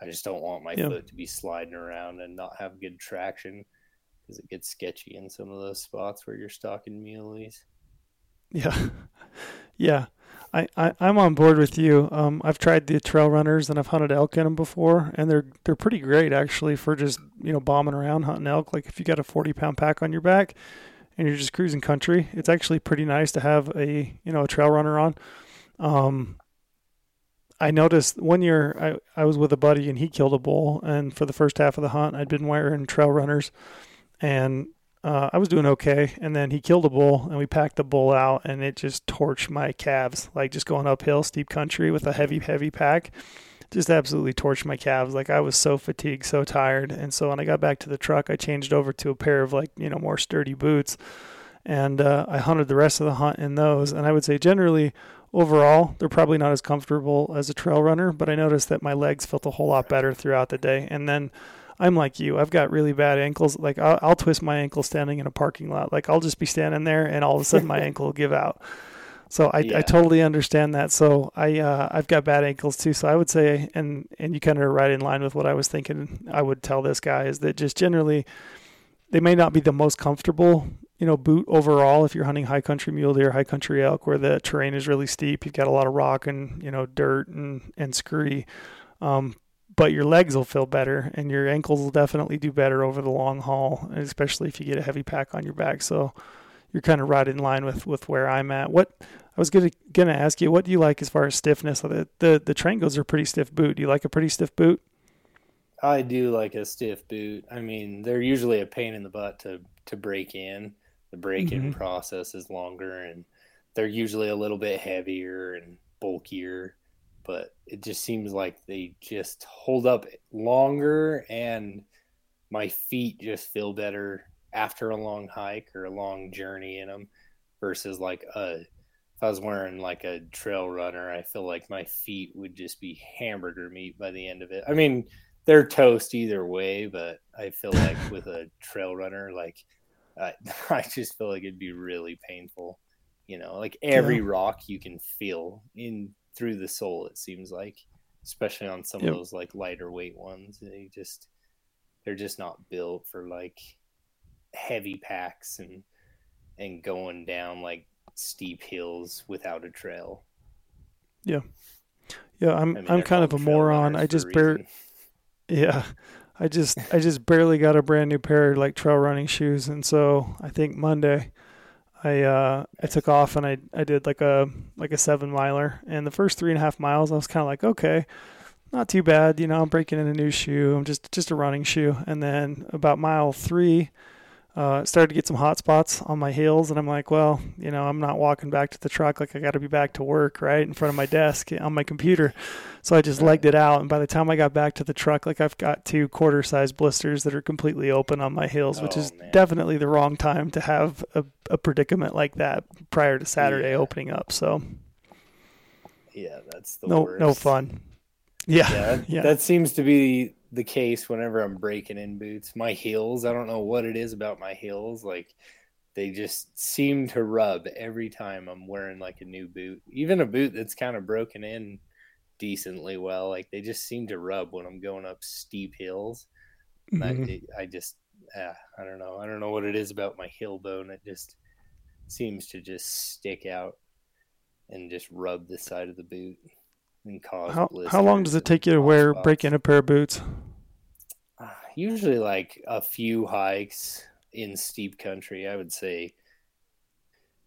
I just don't want my Yeah. foot to be sliding around and not have good traction because it gets sketchy in some of those spots where you're stalking muleys. Yeah, yeah. I, I I'm on board with you. Um, I've tried the trail runners and I've hunted elk in them before, and they're they're pretty great actually for just you know bombing around hunting elk. Like if you got a 40 pound pack on your back and you're just cruising country, it's actually pretty nice to have a you know a trail runner on. Um, I noticed one year I, I was with a buddy and he killed a bull, and for the first half of the hunt, I'd been wearing trail runners, and uh, I was doing okay. And then he killed a bull, and we packed the bull out, and it just torched my calves, like just going uphill, steep country with a heavy, heavy pack. Just absolutely torched my calves. Like I was so fatigued, so tired. And so when I got back to the truck, I changed over to a pair of like, you know, more sturdy boots. And uh, I hunted the rest of the hunt in those. And I would say generally, overall, they're probably not as comfortable as a trail runner, but I noticed that my legs felt a whole lot better throughout the day. And then I'm like you, I've got really bad ankles. Like I'll, I'll twist my ankle standing in a parking lot. Like I'll just be standing there, and all of a sudden my ankle will give out. So I, Yeah. I totally understand that. So I uh, I've got bad ankles too. So I would say, and and you kind of are right in line with what I was thinking. I would tell this guy is that just generally, they may not be the most comfortable, you know, boot overall if you're hunting high country mule deer, high country elk, where the terrain is really steep. You've got a lot of rock and you know dirt and and scree. Um, but your legs will feel better and your ankles will definitely do better over the long haul, and especially if you get a heavy pack on your back. So you're kind of right in line with, with where I'm at. What I was gonna gonna ask you, what do you like as far as stiffness? The the the Trangos are pretty stiff boot. Do you like a pretty stiff boot? I do like a stiff boot. I mean, they're usually a pain in the butt to to break in. The break-in Mhm. process is longer, and they're usually a little bit heavier and bulkier. But it just seems like they just hold up longer, and my feet just feel better after a long hike or a long journey in them versus like a if I was wearing like a trail runner, I feel like my feet would just be hamburger meat by the end of it. I mean, they're toast either way, but I feel like with a trail runner, like I, I just feel like it'd be really painful. You know, like every Yeah. rock you can feel in through the sole. It seems like, especially on some Yep. of those like lighter weight ones, they just they're just not built for like heavy packs and and going down like steep hills without a trail. Yeah, Yeah, I'm I mean, I'm kind of a moron. I just a bar- reason. Yeah. I just I just barely got a brand new pair of like trail running shoes and so I think Monday I uh I took off and I I did like a like a seven miler and the first three and a half miles I was kinda like, okay, not too bad, you know, I'm breaking in a new shoe. I'm just just a running shoe. And then about mile three uh, started to get some hot spots on my heels, and I'm like, well, you know, I'm not walking back to the truck. Like, I got to be back to work, right, in front of my desk on my computer. So I just legged it out, and by the time I got back to the truck, like I've got two quarter-sized blisters that are completely open on my heels, which Oh, is man. definitely the wrong time to have a, a predicament like that prior to Saturday Yeah. opening up. So yeah, that's the no worst. no fun. Yeah, Yeah, yeah. that seems to be the case whenever I'm breaking in boots. My heels, I don't know what it is about my heels. Like they just seem to rub every time I'm wearing like a new boot. Even a boot that's kind of broken in decently well. Like they just seem to rub when I'm going up steep hills. Mhm. I, I just, ah, I don't know. I don't know what it is about my heel bone. It just seems to just stick out and just rub the side of the boot and cause. How how long does it take you to wear spots. break in a pair of boots? Uh, Usually, like a few hikes in steep country, I would say,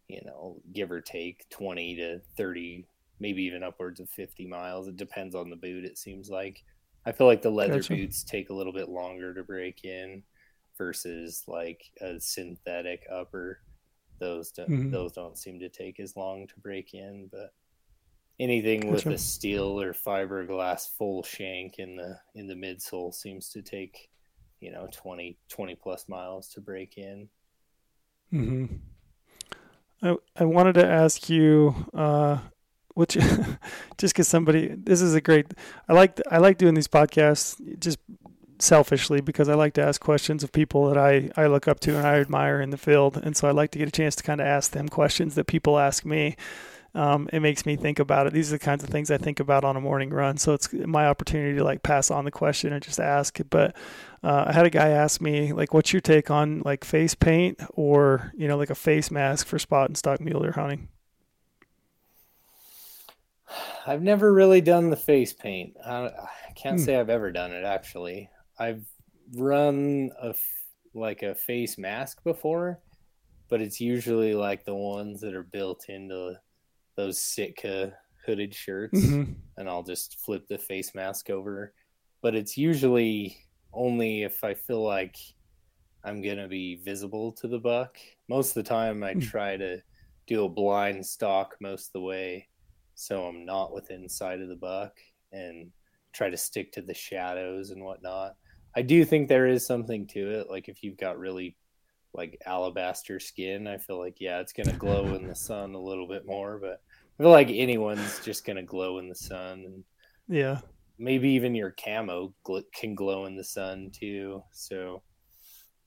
you know, give or take 20 to 30, maybe even upwards of 50 miles. It depends on the boot, it seems like. I feel like the leather Gotcha. boots take a little bit longer to break in versus like a synthetic upper. Those don't, Mhm. those don't seem to take as long to break in, but anything with a steel or fiberglass full shank in the in the midsole seems to take you know 20 20 plus miles to break in hmm I I wanted to ask you, uh, you, just because somebody, this is a great. I like I like doing these podcasts just selfishly because I like to ask questions of people that I I look up to and I admire in the field, and so I like to get a chance to kind of ask them questions that people ask me. Um, it makes me think about it. These are the kinds of things I think about on a morning run. So it's my opportunity to like pass on the question and just ask. But uh, I had a guy ask me like, "What's your take on like face paint or you know like a face mask for spot and stalk mule deer hunting?" i've never really done the face paint i, I can't Hmm. say i've ever done it actually i've run a like a face mask before but it's usually like the ones that are built into those sitka hooded shirts Mhm. and I'll just flip the face mask over. But it's usually only if I feel like I'm going to be visible to the buck. Most of the time, I Hmm. try to do a blind stalk most of the way so I'm not within sight of the buck and try to stick to the shadows and whatnot. I do think there is something to it. Like if you've got really like alabaster skin, I feel like, yeah, it's going to glow in the sun a little bit more, but I feel like anyone's just gonna glow in the sun, and Yeah. maybe even your camo gl- can glow in the sun too. So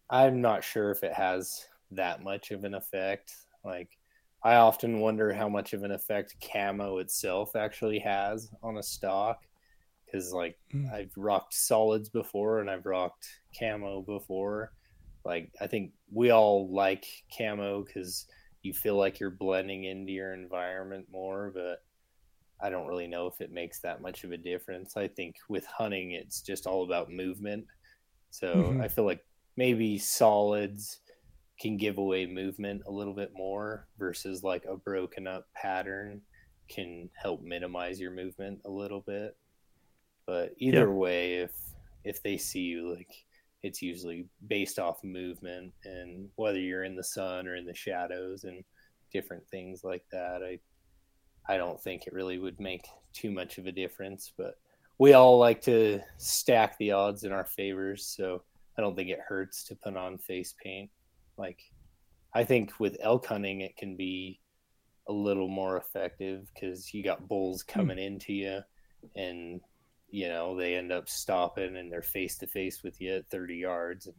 I'm not sure if it has that much of an effect. Like I often wonder how much of an effect camo itself actually has on a stock, because like Mm. I've rocked solids before and I've rocked camo before. Like I think we all like camo because you feel like you're blending into your environment more, but I don't really know if it makes that much of a difference. I think with hunting, it's just all about movement. So Mhm. I feel like maybe solids can give away movement a little bit more versus like a broken up pattern can help minimize your movement a little bit. But either way, if if they see you like it's usually based off movement and whether you're in the sun or in the shadows and different things like that. I I don't think it really would make too much of a difference, but we all like to stack the odds in our favors, so I don't think it hurts to put on face paint. Like I think with elk hunting it can be a little more effective because you got bulls hmm. coming into you and you know they end up stopping and they're face to face with you at 30 yards and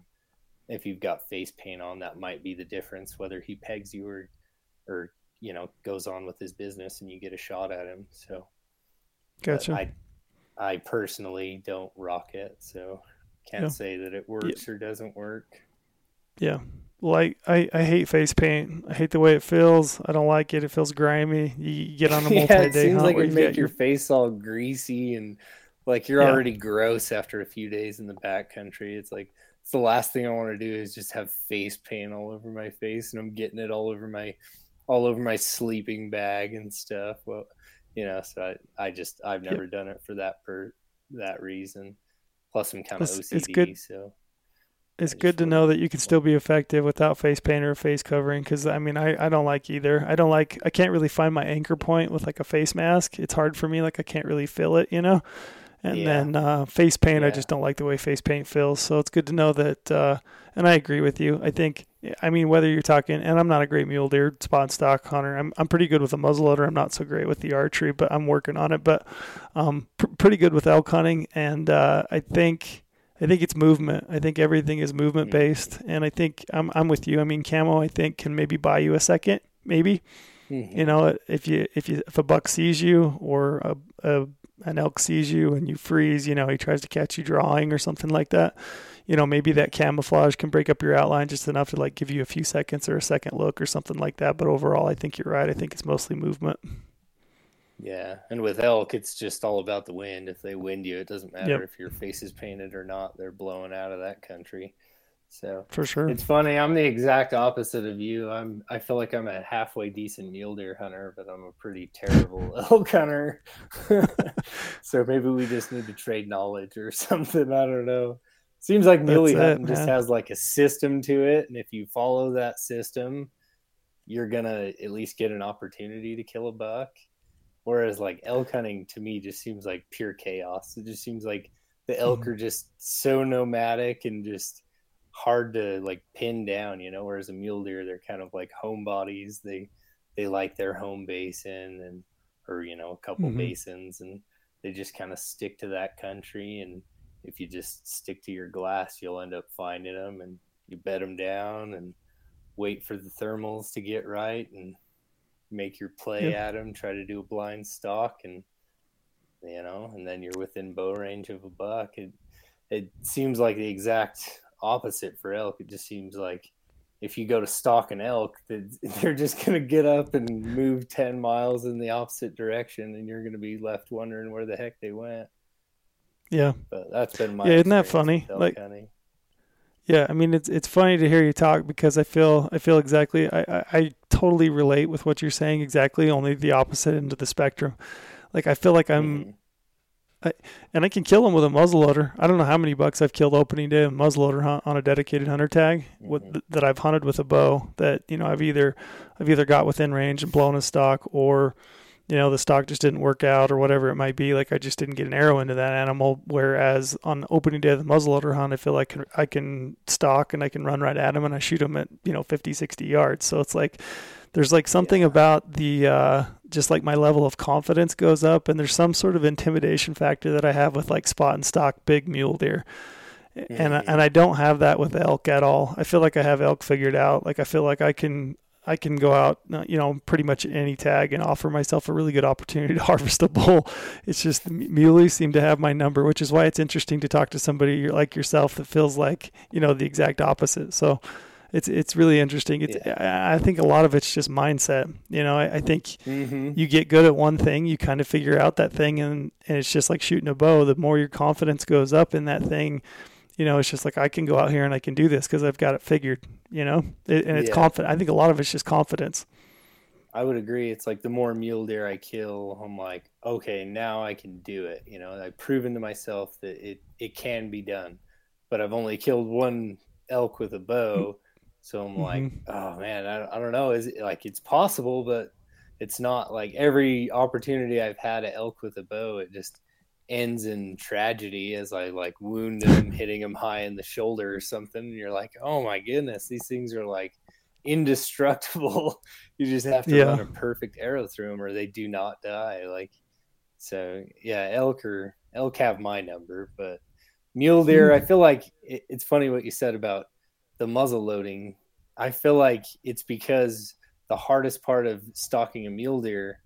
if you've got face paint on that might be the difference whether he pegs you or or you know goes on with his business and you get a shot at him so but Gotcha. i i personally don't rock it so can't Yeah. say that it works or doesn't work Yeah. Like I, I hate face paint. I hate the way it feels. I don't like it. It feels grimy. You get on a yeah, multi it seems hunt like it you make your face all greasy and like you're Yeah. already gross after a few days in the back country. It's like it's the last thing I want to do is just have face paint all over my face and I'm getting it all over my all over my sleeping bag and stuff. Well, you know, so I, I just I've never done it for that per that reason. Plus I'm kind of OCD, it's good- so it's good to know that you can still be effective without face paint or face covering because i mean I, I don't like either i don't like i can't really find my anchor point with like a face mask it's hard for me like i can't really feel it you know and Yeah. then uh, face paint i just don't like the way face paint feels so it's good to know that uh, and i agree with you i think I mean, whether you're talking, and I'm not a great mule deer spot stock hunter. I'm I'm pretty good with the muzzleloader. I'm not so great with the archery, but I'm working on it. But um, pr- pretty good with elk hunting, and uh, I think I think it's movement. I think everything is movement Mm-hmm. based, and I think I'm I'm with you. I mean, camo I think can maybe buy you a second, maybe. Mhm. You know, if you if you if a buck sees you or a, a an elk sees you and you freeze, you know, he tries to catch you drawing or something like that. You know, maybe that camouflage can break up your outline just enough to like give you a few seconds or a second look or something like that. But overall, I think you're right. I think it's mostly movement. Yeah, and with elk, it's just all about the wind. If they wind you, it doesn't matter Yep. if your face is painted or not. They're blowing out of that country. So For sure. it's funny. I'm the exact opposite of you. I'm. I feel like I'm a halfway decent mule deer hunter, but I'm a pretty terrible elk hunter. so maybe we just need to trade knowledge or something. I don't know. Seems like muley hunting just has like a system to it, and if you follow that system, you're gonna at least get an opportunity to kill a buck. Whereas like elk hunting to me just seems like pure chaos. It just seems like the elk Mhm. are just so nomadic and just hard to like pin down, you know. Whereas a mule deer, they're kind of like homebodies. They they like their home basin and or you know a couple Mhm. basins and they just kind of stick to that country. And if you just stick to your glass, you'll end up finding them and you bed them down and wait for the thermals to get right and make your play Yeah. at them, try to do a blind stalk, and you know, and then you're within bow range of a buck. It it seems like the exact opposite for elk. It just seems like if you go to stalk an elk, they're just gonna get up and move ten miles in the opposite direction, and you're gonna be left wondering where the heck they went. Yeah. But that's been my Yeah, isn't that funny? Like- hunting. Yeah, I mean it's it's funny to hear you talk because I feel I feel exactly I, I, I totally relate with what you're saying exactly, only the opposite end of the spectrum. Like I feel like I'm mm-hmm. And I can kill them with a muzzleloader. I don't know how many bucks I've killed opening day with muzzleloader hunt on a dedicated hunter tag with, Mhm. that I've hunted with a bow. That you know I've either I've either got within range and blown a stock, or you know the stock just didn't work out, or whatever it might be. Like I just didn't get an arrow into that animal. Whereas on opening day of the muzzleloader hunt, I feel like I can stock and I can run right at them and I shoot them at you know 50, 60 yards. So it's like there's like something Yeah. about the uh, just like my level of confidence goes up and there's some sort of intimidation factor that I have with like spot and stock big mule deer. And I, Mhm. and I don't have that with elk at all. I feel like I have elk figured out. Like I feel like I can I can go out, uh, you know, pretty much any tag and offer myself a really good opportunity to harvest a bull. It's just the muleys seem to have my number, which is why it's interesting to talk to somebody like yourself that feels like you know the exact opposite. So it's it's really interesting. It's I I think a lot of it's just mindset. You know, I, I think Mhm. you get good at one thing, you kind of figure out that thing, and, and it's just like shooting a bow. The more your confidence goes up in that thing, you know, it's just like I can go out here and I can do this because I've got it figured. You know, it, and it's Yeah. confident. I think a lot of it's just confidence. I would agree. It's like the more mule deer I kill, I'm like, okay, now I can do it. You know, I've proven to myself that it it can be done. But I've only killed one elk with a bow, so I'm like, Mhm. oh man, I, I don't know. Is it like it's possible, but it's not like every opportunity I've had an elk with a bow, it just ends in tragedy as I like wound them, hitting them high in the shoulder or something. And you're like, oh my goodness, these things are like indestructible. you just have to Yeah. run a perfect arrow through them or they do not die. Like, so yeah, elk or elk have my number, but mule deer, I feel like it, it's funny what you said about the muzzle loading. I feel like it's because the hardest part of stalking a mule deer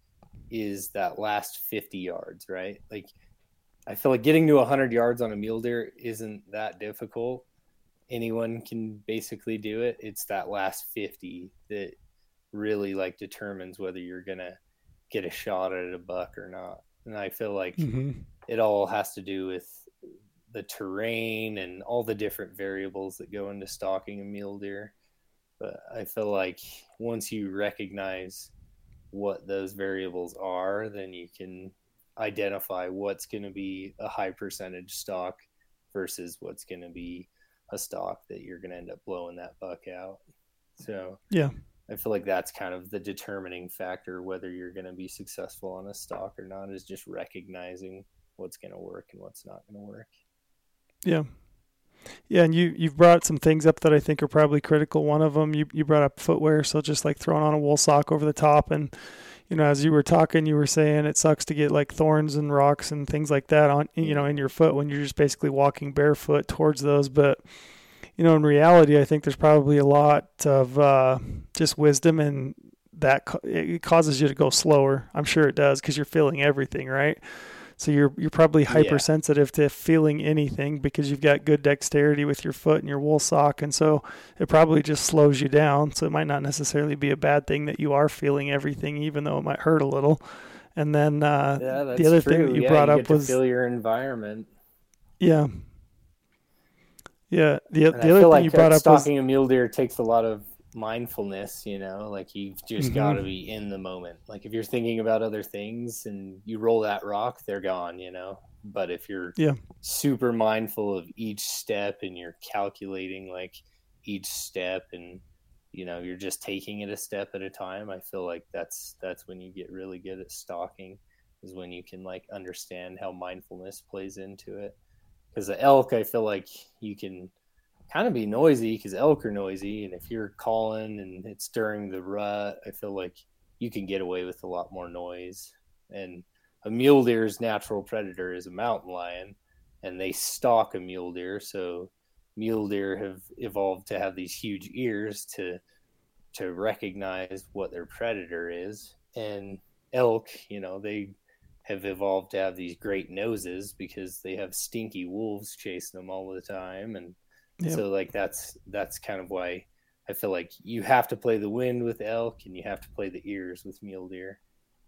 is that last 50 yards, right? Like, I feel like getting to 100 yards on a mule deer isn't that difficult. Anyone can basically do it. It's that last 50 that really like determines whether you're going to get a shot at a buck or not. And I feel like hmm it all has to do with the terrain and all the different variables that go into stalking a mule deer. But I feel like once you recognize what those variables are, then you can identify what's going to be a high percentage stock versus what's going to be a stock that you're going to end up blowing that buck out. So, Yeah. I feel like that's kind of the determining factor whether you're going to be successful on a stock or not is just recognizing what's going to work and what's not going to work. Yeah. Yeah, and you you've brought some things up that I think are probably critical. One of them you you brought up footwear, so just like throwing on a wool sock over the top, and you know as you were talking, you were saying it sucks to get like thorns and rocks and things like that on you know in your foot when you're just basically walking barefoot towards those. But you know in reality, I think there's probably a lot of uh, just wisdom and that it causes you to go slower. I'm sure it does because you're feeling everything, right? So you're you're probably hypersensitive yeah. to feeling anything because you've got good dexterity with your foot and your wool sock, and so it probably just slows you down. So it might not necessarily be a bad thing that you are feeling everything, even though it might hurt a little. And then uh, yeah, the other true. thing that you yeah, brought you up was feel your environment. Yeah. Yeah. The, the other thing like you brought up stalking was a mule deer takes a lot of mindfulness you know like you've just mm-hmm. got to be in the moment. Like if you're thinking about other things and you roll that rock they're gone you know? But if you're yeah. super mindful of each step and you're calculating like each step and you know you're just taking it a step at a time i feel like that's that's when you get really good at stalking is when you can like understand how mindfulness plays into it. Because the elk i feel like you can kind of be noisy because elk are noisy, and if you're calling and it's during the rut, I feel like you can get away with a lot more noise. And a mule deer's natural predator is a mountain lion, and they stalk a mule deer. So mule deer have evolved to have these huge ears to to recognize what their predator is. And elk, you know, they have evolved to have these great noses because they have stinky wolves chasing them all the time and Yep. So like that's that's kind of why I feel like you have to play the wind with elk and you have to play the ears with mule deer.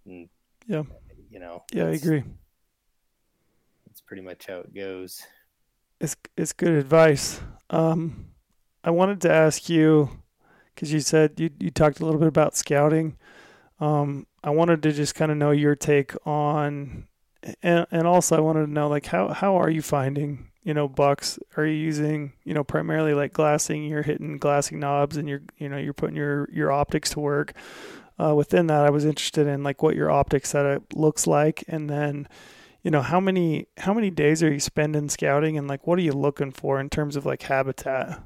And yeah, you know. Yeah, I agree. That's pretty much how it goes. It's it's good advice. Um, I wanted to ask you because you said you you talked a little bit about scouting. Um, I wanted to just kind of know your take on, and and also I wanted to know like how how are you finding you know bucks? Are you using you know primarily like glassing? You're hitting glassing knobs and you're you know you're putting your your optics to work. Uh, within that i was interested in like what your optics setup looks like. And then you know how many how many days are you spending scouting? And like what are you looking for in terms of like habitat?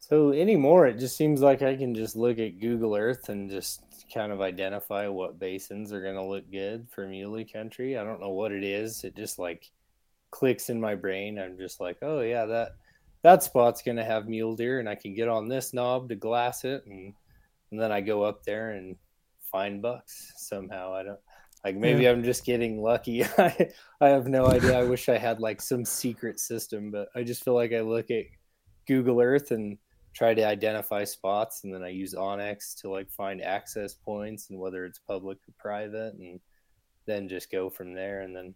So anymore it just seems like i can just look at google earth and just kind of identify what basins are going to look good for muley country i don't know what it is it just like clicks in my brain. I'm just like, oh yeah, that that spot's gonna have mule deer, and I can get on this knob to glass it, and and then I go up there and find bucks somehow. I don't like maybe yeah. I'm just getting lucky. I I have no idea. I wish I had like some secret system, but I just feel like I look at Google Earth and try to identify spots and then I use onX to like find access points and whether it's public or private and then just go from there and then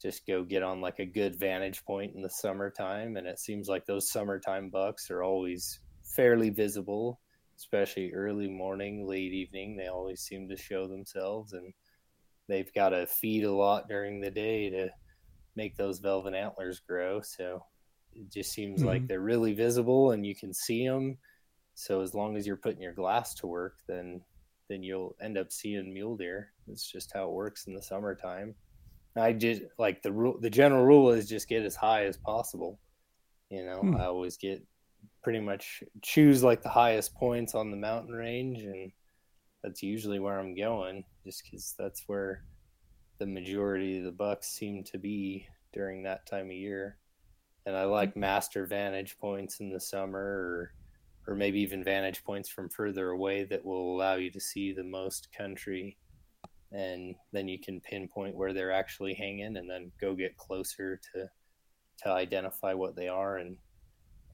just go get on like a good vantage point in the summertime and it seems like those summertime bucks are always fairly visible especially early morning late evening. They always seem to show themselves and they've got to feed a lot during the day to make those velvet antlers grow so it just seems mm-hmm. like they're really visible and you can see them so as long as you're putting your glass to work then then you'll end up seeing mule deer it's just how it works in the summertime I just like the rule. The general rule is just get as high as possible. You know, hmm. I always get pretty much choose like the highest points on the mountain range, and that's usually where I'm going, just because that's where the majority of the bucks seem to be during that time of year. And I like master vantage points in the summer, or or maybe even vantage points from further away that will allow you to see the most country and then you can pinpoint where they're actually hanging and then go get closer to to identify what they are and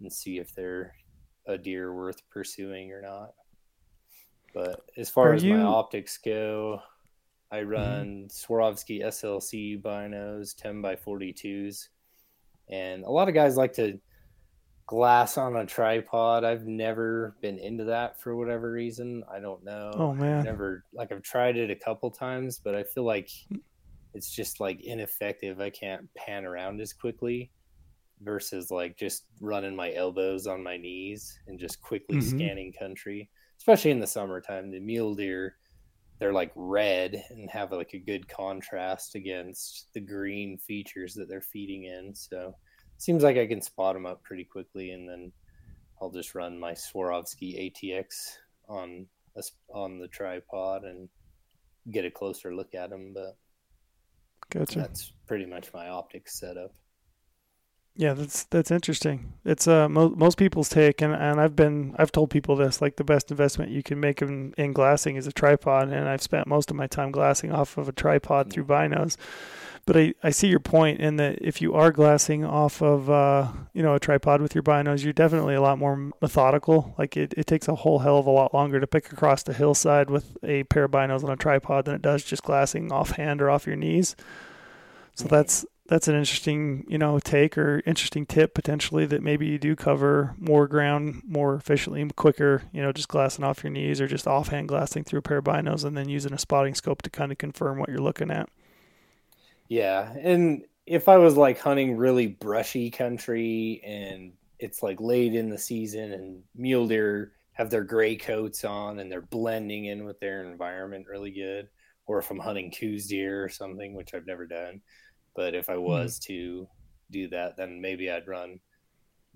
and see if they're a deer worth pursuing or not but as far are as you... my optics go i mm-hmm. run mm-hmm. Swarovski slc binos 10 by 42s and a lot of guys like to glass on a tripod. I've never been into that for whatever reason. I don't know. Oh man. I've never like I've tried it a couple times, but I feel like it's just like ineffective. I can't pan around as quickly versus like just running my elbows on my knees and just quickly mm-hmm. scanning country, especially in the summertime. The mule deer they're like red and have like a good contrast against the green features that they're feeding in. So seems like I can spot them up pretty quickly, and then I'll just run my Swarovski ATX on a, on the tripod and get a closer look at them. But gotcha. that's pretty much my optics setup. Yeah, that's that's interesting. It's uh mo- most people's take, and, and I've been I've told people this like the best investment you can make in, in glassing is a tripod, and I've spent most of my time glassing off of a tripod through binos. But I, I see your point in that if you are glassing off of uh, you know a tripod with your binos, you're definitely a lot more methodical. Like it, it takes a whole hell of a lot longer to pick across the hillside with a pair of binos on a tripod than it does just glassing offhand or off your knees. So that's that's an interesting you know take or interesting tip potentially that maybe you do cover more ground more efficiently quicker you know just glassing off your knees or just offhand glassing through a pair of binos and then using a spotting scope to kind of confirm what you're looking at. Yeah, and if I was like hunting really brushy country and it's like late in the season and mule deer have their gray coats on and they're blending in with their environment really good, or if I'm hunting Coues deer or something, which I've never done, but if I hmm. was mm. to do that, then maybe I'd run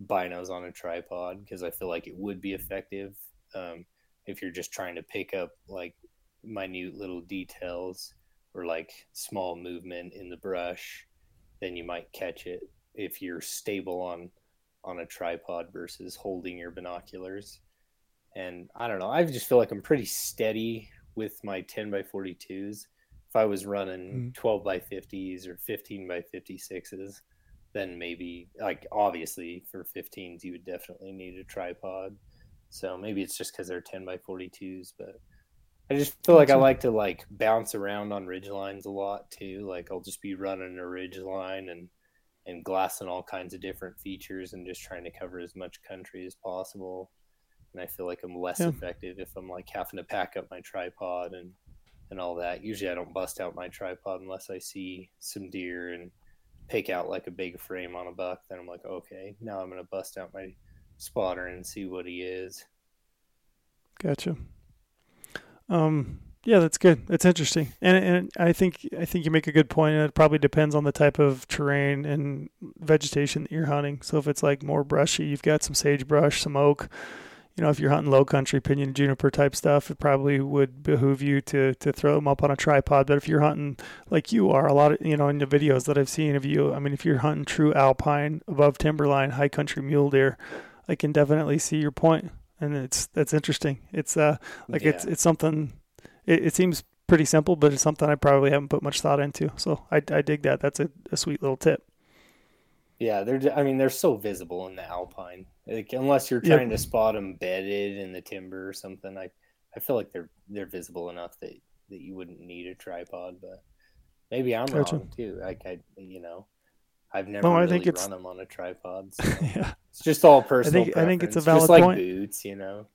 binos on a tripod because I feel like it would be effective um, if you're just trying to pick up like minute little details or like small movement in the brush, then you might catch it if you're stable on on a tripod versus holding your binoculars. And I don't know, I just feel like I'm pretty steady with my 10 by 42s. If I was running mm. 12 by 50s or 15 by 56s, then maybe like obviously for 15s you would definitely need a tripod. So maybe it's just because they're 10 by 42s, but I just feel like I like to like bounce around on ridge lines a lot too. Like I'll just be running a ridge line and and glassing all kinds of different features and just trying to cover as much country as possible. And I feel like I'm less yeah. effective if I'm like having to pack up my tripod and and all that. Usually I don't bust out my tripod unless I see some deer and pick out like a big frame on a buck. Then I'm like, okay, now I'm gonna bust out my spotter and see what he is. Gotcha. Um, yeah, that's good. That's interesting, and and I think I think you make a good point. It probably depends on the type of terrain and vegetation that you're hunting. So if it's like more brushy, you've got some sagebrush, some oak. You know, if you're hunting low country pinyon juniper type stuff, it probably would behoove you to to throw them up on a tripod. But if you're hunting like you are, a lot of you know in the videos that I've seen of you, I mean, if you're hunting true alpine above timberline, high country mule deer, I can definitely see your point and it's that's interesting. It's uh like yeah. it's it's something. It, it, seems pretty simple, but it's something I probably haven't put much thought into. So I, I dig that. That's a, a sweet little tip. Yeah, they're. I mean, they're so visible in the alpine. Like, unless you're trying yep. to spot them bedded in the timber or something, I I feel like they're they're visible enough that that you wouldn't need a tripod. But maybe I'm gotcha. wrong too. Like I, you know, I've never really I think it's... run them on a tripod. So yeah. It's just all personal. I think, I think it's a valid just like point. boots, you know.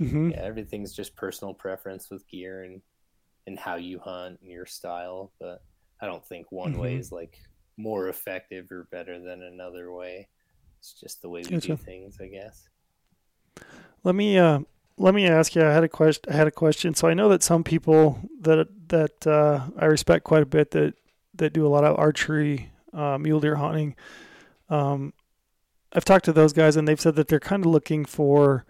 Mm-hmm. Yeah, everything's just personal preference with gear and and how you hunt and your style. But I don't think one mm-hmm. way is like more effective or better than another way. It's just the way we gotcha. do things, I guess. Let me uh, let me ask you. I had a question. I had a question. So I know that some people that that uh, I respect quite a bit that that do a lot of archery uh, mule deer hunting. Um, I've talked to those guys and they've said that they're kind of looking for.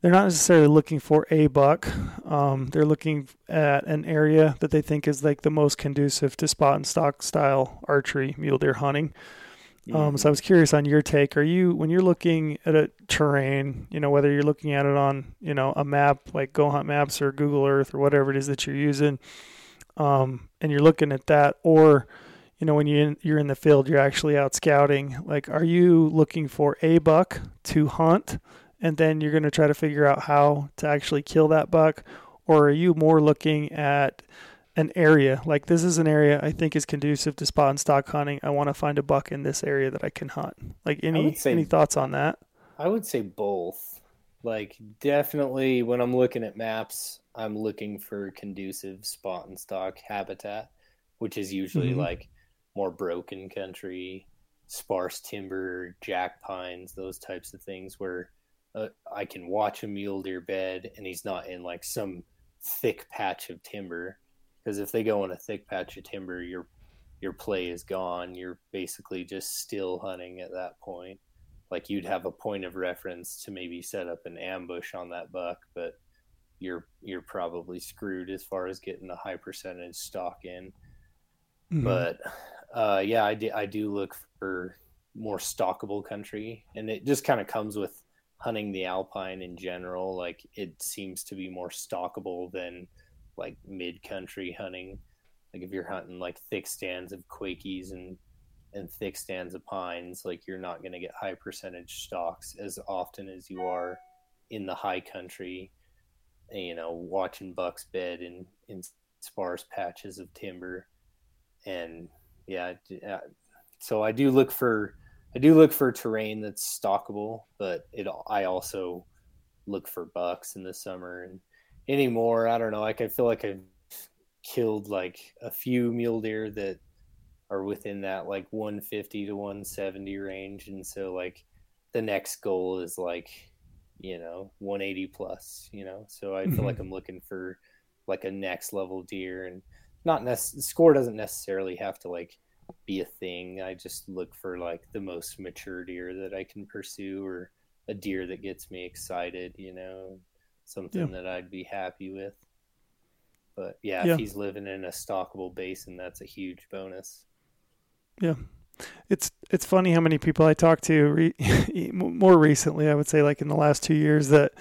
They're not necessarily looking for a buck. Um, they're looking at an area that they think is like the most conducive to spot and stock style archery mule deer hunting. Um, so I was curious on your take. Are you when you're looking at a terrain, you know, whether you're looking at it on, you know, a map like Go Hunt Maps or Google Earth or whatever it is that you're using, um, and you're looking at that, or you know when you in, you're in the field you're actually out scouting like are you looking for a buck to hunt and then you're going to try to figure out how to actually kill that buck or are you more looking at an area like this is an area i think is conducive to spot and stock hunting i want to find a buck in this area that i can hunt like any say, any thoughts on that i would say both like definitely when i'm looking at maps i'm looking for conducive spot and stock habitat which is usually mm-hmm. like more broken country, sparse timber, jack pines, those types of things where uh, I can watch a mule deer bed and he's not in like some thick patch of timber. Because if they go in a thick patch of timber, you're your play is gone. You're basically just still hunting at that point. Like you'd have a point of reference to maybe set up an ambush on that buck, but you're you're probably screwed as far as getting a high percentage stock in. Mm-hmm. But uh, yeah, I do, I do look for more stockable country, and it just kind of comes with hunting the alpine in general. Like it seems to be more stockable than like mid country hunting. Like if you're hunting like thick stands of quakies and and thick stands of pines, like you're not going to get high percentage stalks as often as you are in the high country. You know, watching bucks bed in in sparse patches of timber, and yeah, uh, so I do look for I do look for terrain that's stalkable, but it I also look for bucks in the summer and anymore. I don't know. Like I feel like I've killed like a few mule deer that are within that like 150 to 170 range, and so like the next goal is like you know 180 plus. You know, so I feel mm-hmm. like I'm looking for like a next level deer and not necessarily score doesn't necessarily have to like be a thing. I just look for like the most mature deer that I can pursue or a deer that gets me excited, you know, something yeah. that I'd be happy with. But yeah, yeah, if he's living in a stalkable basin, that's a huge bonus. Yeah. It's it's funny how many people I talk to re- more recently, I would say like in the last 2 years that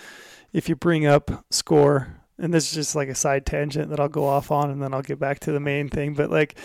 if you bring up score and this is just like a side tangent that I'll go off on and then I'll get back to the main thing, but like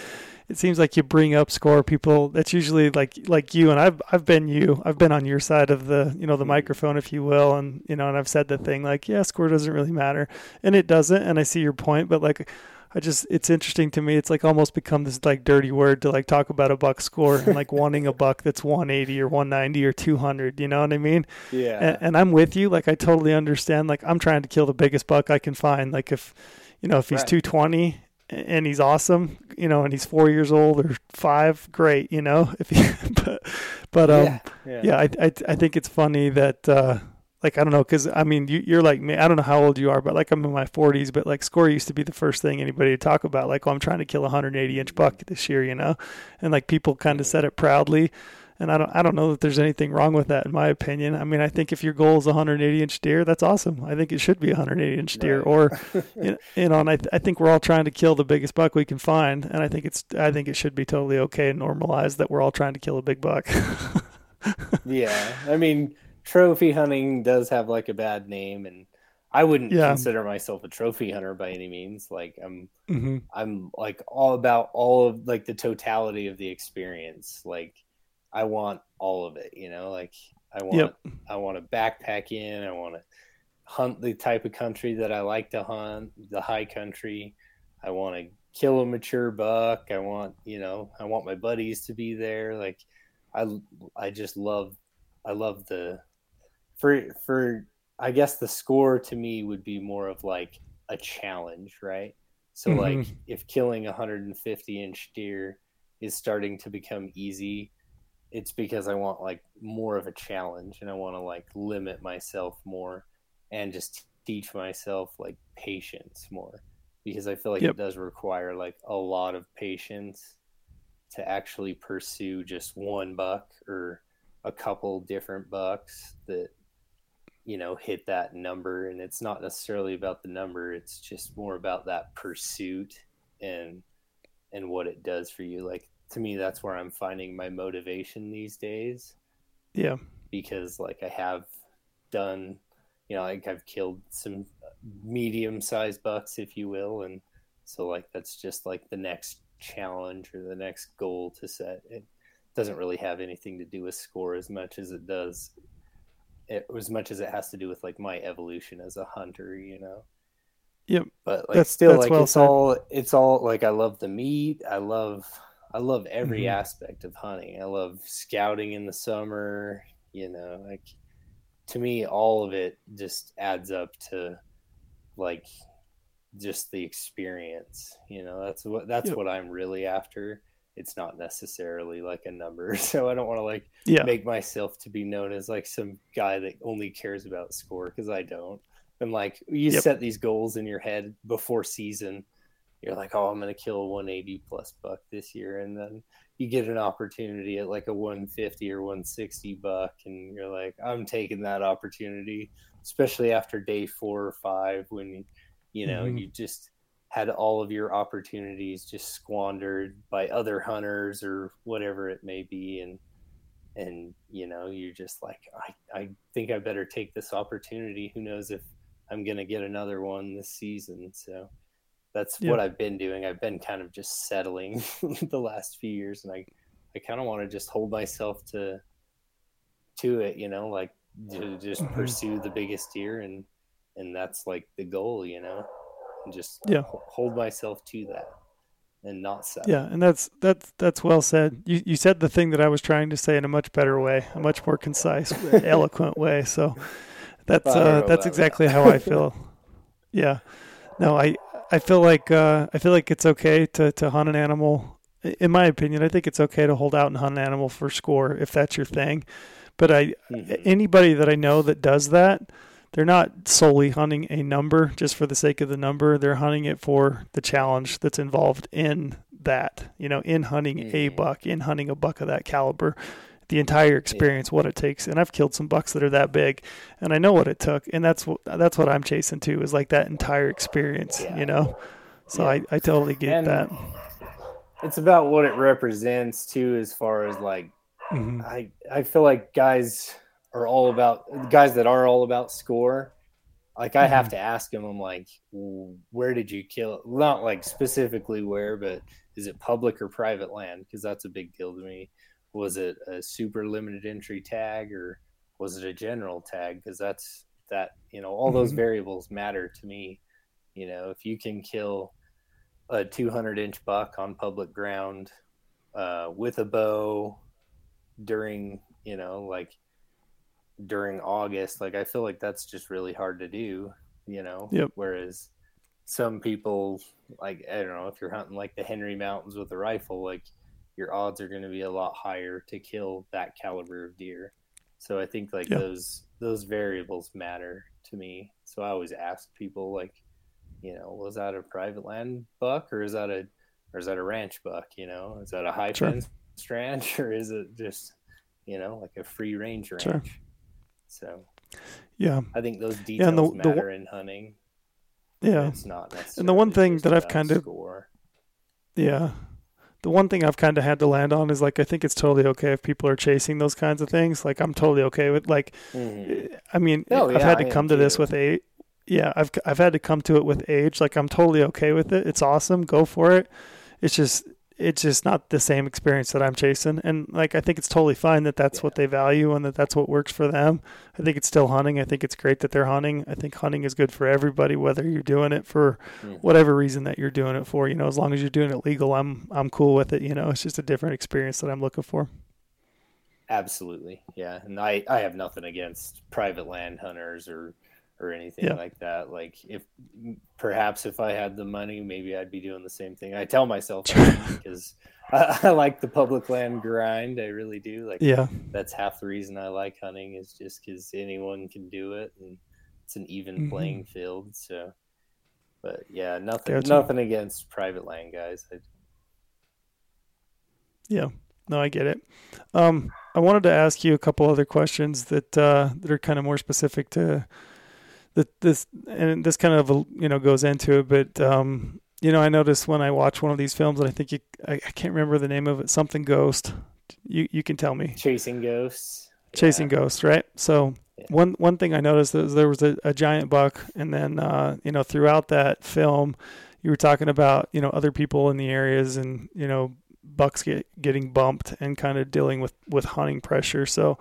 it seems like you bring up score people. That's usually like like you and I've I've been you. I've been on your side of the you know the mm-hmm. microphone if you will and you know and I've said the thing like yeah score doesn't really matter and it doesn't and I see your point but like I just it's interesting to me. It's like almost become this like dirty word to like talk about a buck score and like wanting a buck that's 180 or 190 or 200 you know what I mean? Yeah. And, and I'm with you. Like I totally understand. Like I'm trying to kill the biggest buck I can find. Like if you know if he's right. 220 and he's awesome, you know, and he's four years old or five, great, you know. If he, but, but um, yeah, yeah. yeah I, I, I think it's funny that uh, like I don't know, because I mean, you, are like me. I don't know how old you are, but like I'm in my 40s. But like score used to be the first thing anybody to talk about. Like, oh, I'm trying to kill a 180 inch buck this year, you know, and like people kind of said it proudly and I don't I don't know that there's anything wrong with that in my opinion. I mean, I think if your goal is 180 inch deer, that's awesome. I think it should be 180 inch deer, right. or you know, and I I think we're all trying to kill the biggest buck we can find, and I think it's I think it should be totally okay and normalized that we're all trying to kill a big buck. yeah, I mean, trophy hunting does have like a bad name, and I wouldn't yeah. consider myself a trophy hunter by any means. Like I'm, mm-hmm. I'm like all about all of like the totality of the experience. Like I want all of it, you know, like I want yep. I want to backpack in, I want to hunt the type of country that I like to hunt, the high country. I want to kill a mature buck. I want, you know, I want my buddies to be there. Like I I just love I love the for for I guess the score to me would be more of like a challenge, right? So mm-hmm. like if killing a 150 inch deer is starting to become easy, it's because I want like more of a challenge and I want to like limit myself more and just teach myself like patience more because I feel like yep. it does require like a lot of patience to actually pursue just one buck or a couple different bucks that you know hit that number and it's not necessarily about the number it's just more about that pursuit and and what it does for you like to me that's where i'm finding my motivation these days. Yeah. Because like i have done you know like i've killed some medium sized bucks if you will and so like that's just like the next challenge or the next goal to set. It doesn't really have anything to do with score as much as it does it, as much as it has to do with like my evolution as a hunter you know? Yep. But like that's, still that's like well it's said. all it's all like i love the meat. I love I love every mm-hmm. aspect of hunting. I love scouting in the summer, you know, like to me all of it just adds up to like just the experience, you know. That's what that's yep. what I'm really after. It's not necessarily like a number. So I don't want to like yeah. make myself to be known as like some guy that only cares about score cuz I don't. And like you yep. set these goals in your head before season you're like, oh, I'm going to kill a 180 plus buck this year. And then you get an opportunity at like a 150 or 160 buck. And you're like, I'm taking that opportunity, especially after day four or five when, you know, mm-hmm. you just had all of your opportunities just squandered by other hunters or whatever it may be. And, and you know you're just like I, I think i better take this opportunity who knows if i'm going to get another one this season so that's yeah. what I've been doing. I've been kind of just settling the last few years, and I I kind of want to just hold myself to to it, you know, like to just mm-hmm. pursue the biggest deer, and and that's like the goal, you know, and just yeah hold myself to that and not settle. Yeah, and that's that's that's well said. You you said the thing that I was trying to say in a much better way, a much more concise, eloquent way. So that's uh, that's exactly how I feel. Yeah. No, I I feel like uh, I feel like it's okay to, to hunt an animal. In my opinion, I think it's okay to hold out and hunt an animal for score if that's your thing. But I mm-hmm. anybody that I know that does that, they're not solely hunting a number just for the sake of the number. They're hunting it for the challenge that's involved in that. You know, in hunting mm-hmm. a buck, in hunting a buck of that caliber the entire experience, what it takes. And I've killed some bucks that are that big, and I know what it took. And that's what that's what I'm chasing too is like that entire experience, yeah. you know. So yeah. I I totally get and that. It's about what it represents too, as far as like mm-hmm. I I feel like guys are all about guys that are all about score. Like I have mm-hmm. to ask them, I'm like, where did you kill? It? Not like specifically where, but is it public or private land? Because that's a big deal to me was it a super limited entry tag or was it a general tag because that's that you know all those mm-hmm. variables matter to me you know if you can kill a 200 inch buck on public ground uh, with a bow during you know like during august like i feel like that's just really hard to do you know yep. whereas some people like i don't know if you're hunting like the henry mountains with a rifle like your odds are going to be a lot higher to kill that caliber of deer. So I think like those those variables matter to me. So I always ask people like, you know, was that a private land buck or is that a or is that a ranch buck? You know, is that a high sure. fence ranch or is it just you know like a free range ranch? Sure. So yeah, I think those details yeah, the, matter the, in hunting. Yeah, it's not And the one thing that I've kind of score. yeah the one thing I've kind of had to land on is like I think it's totally okay if people are chasing those kinds of things. Like I'm totally okay with like, mm-hmm. I mean, oh, I've yeah, had to come to this with age. Yeah, I've I've had to come to it with age. Like I'm totally okay with it. It's awesome. Go for it. It's just it's just not the same experience that I'm chasing. And like, I think it's totally fine that that's yeah. what they value and that that's what works for them. I think it's still hunting. I think it's great that they're hunting. I think hunting is good for everybody, whether you're doing it for mm. whatever reason that you're doing it for. You know, as long as you're doing it legal, I'm I'm cool with it. You know, it's just a different experience that I'm looking for. Absolutely, yeah. And I I have nothing against private land hunters or or anything yeah. like that. Like if perhaps if I had the money, maybe I'd be doing the same thing. I tell myself because I, I, like the public land grind. I really do. Like yeah, that's half the reason I like hunting is just because anyone can do it and it's an even mm-hmm. playing field. So, but yeah, nothing nothing against private land guys. I, yeah, no, I get it. Um, I wanted to ask you a couple other questions that uh, that are kind of more specific to the, this and this kind of you know goes into it, but um, you know I noticed when I watch one of these films, and I think you, I, I can't remember the name of it, something Ghost. You you can tell me. Chasing Ghosts. Chasing yeah. Ghosts, right? So yeah. one one thing I noticed is there was a, a giant buck, and then uh, you know throughout that film, you were talking about you know other people in the areas, and you know bucks get getting bumped and kind of dealing with with hunting pressure. So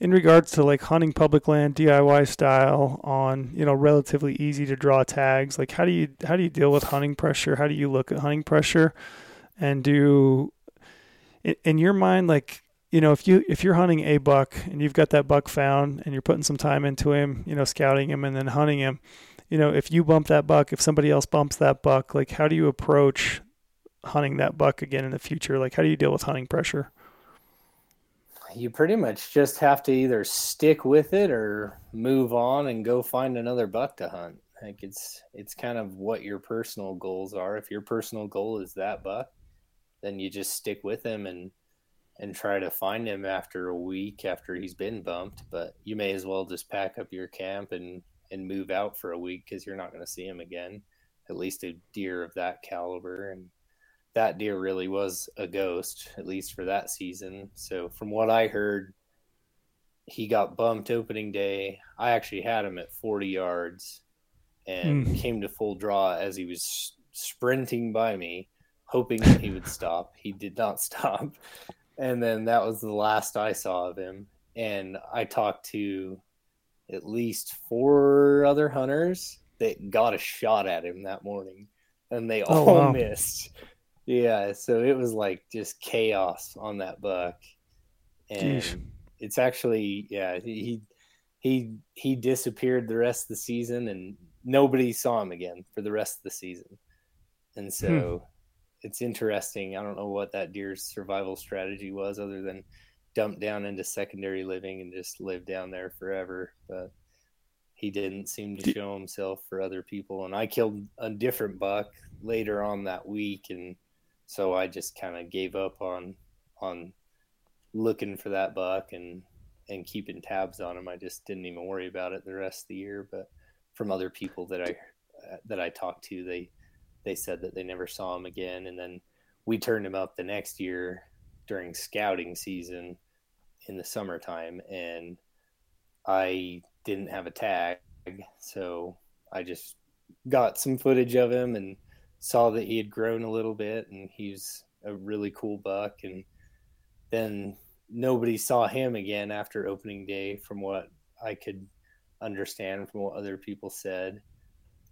in regards to like hunting public land DIY style on you know relatively easy to draw tags like how do you how do you deal with hunting pressure? How do you look at hunting pressure? And do in, your mind like you know if you if you're hunting a buck and you've got that buck found and you're putting some time into him you know scouting him and then hunting him you know if you bump that buck if somebody else bumps that buck like how do you approach hunting that buck again in the future? Like how do you deal with hunting pressure you pretty much just have to either stick with it or move on and go find another buck to hunt. Like it's it's kind of what your personal goals are. If your personal goal is that buck, then you just stick with him and and try to find him after a week after he's been bumped. But you may as well just pack up your camp and and move out for a week because you're not going to see him again. At least a deer of that caliber and that deer really was a ghost, at least for that season. So from what I heard, he got bumped opening day. I actually had him at 40 yards and mm. came to full draw as he was sprinting by me, hoping that he would stop. He did not stop. And then that was the last I saw of him. And I talked to at least four other hunters that got a shot at him that morning, and they oh, all wow. missed. Yeah, so it was like just chaos on that buck, and Jeez. it's actually yeah he he he disappeared the rest of the season, and nobody saw him again for the rest of the season, and so. Hmm. It's interesting. I don't know what that deer's survival strategy was, other than dump down into secondary living and just live down there forever. But he didn't seem to show himself for other people. And I killed a different buck later on that week, and so I just kind of gave up on on looking for that buck and and keeping tabs on him. I just didn't even worry about it the rest of the year. But from other people that I that I talked to, they they said that they never saw him again. And then we turned him up the next year during scouting season in the summertime, and I didn't have a tag, so I just got some footage of him and saw that he had grown a little bit and he's a really cool buck and then nobody saw him again after opening day from what I could understand from what other people said.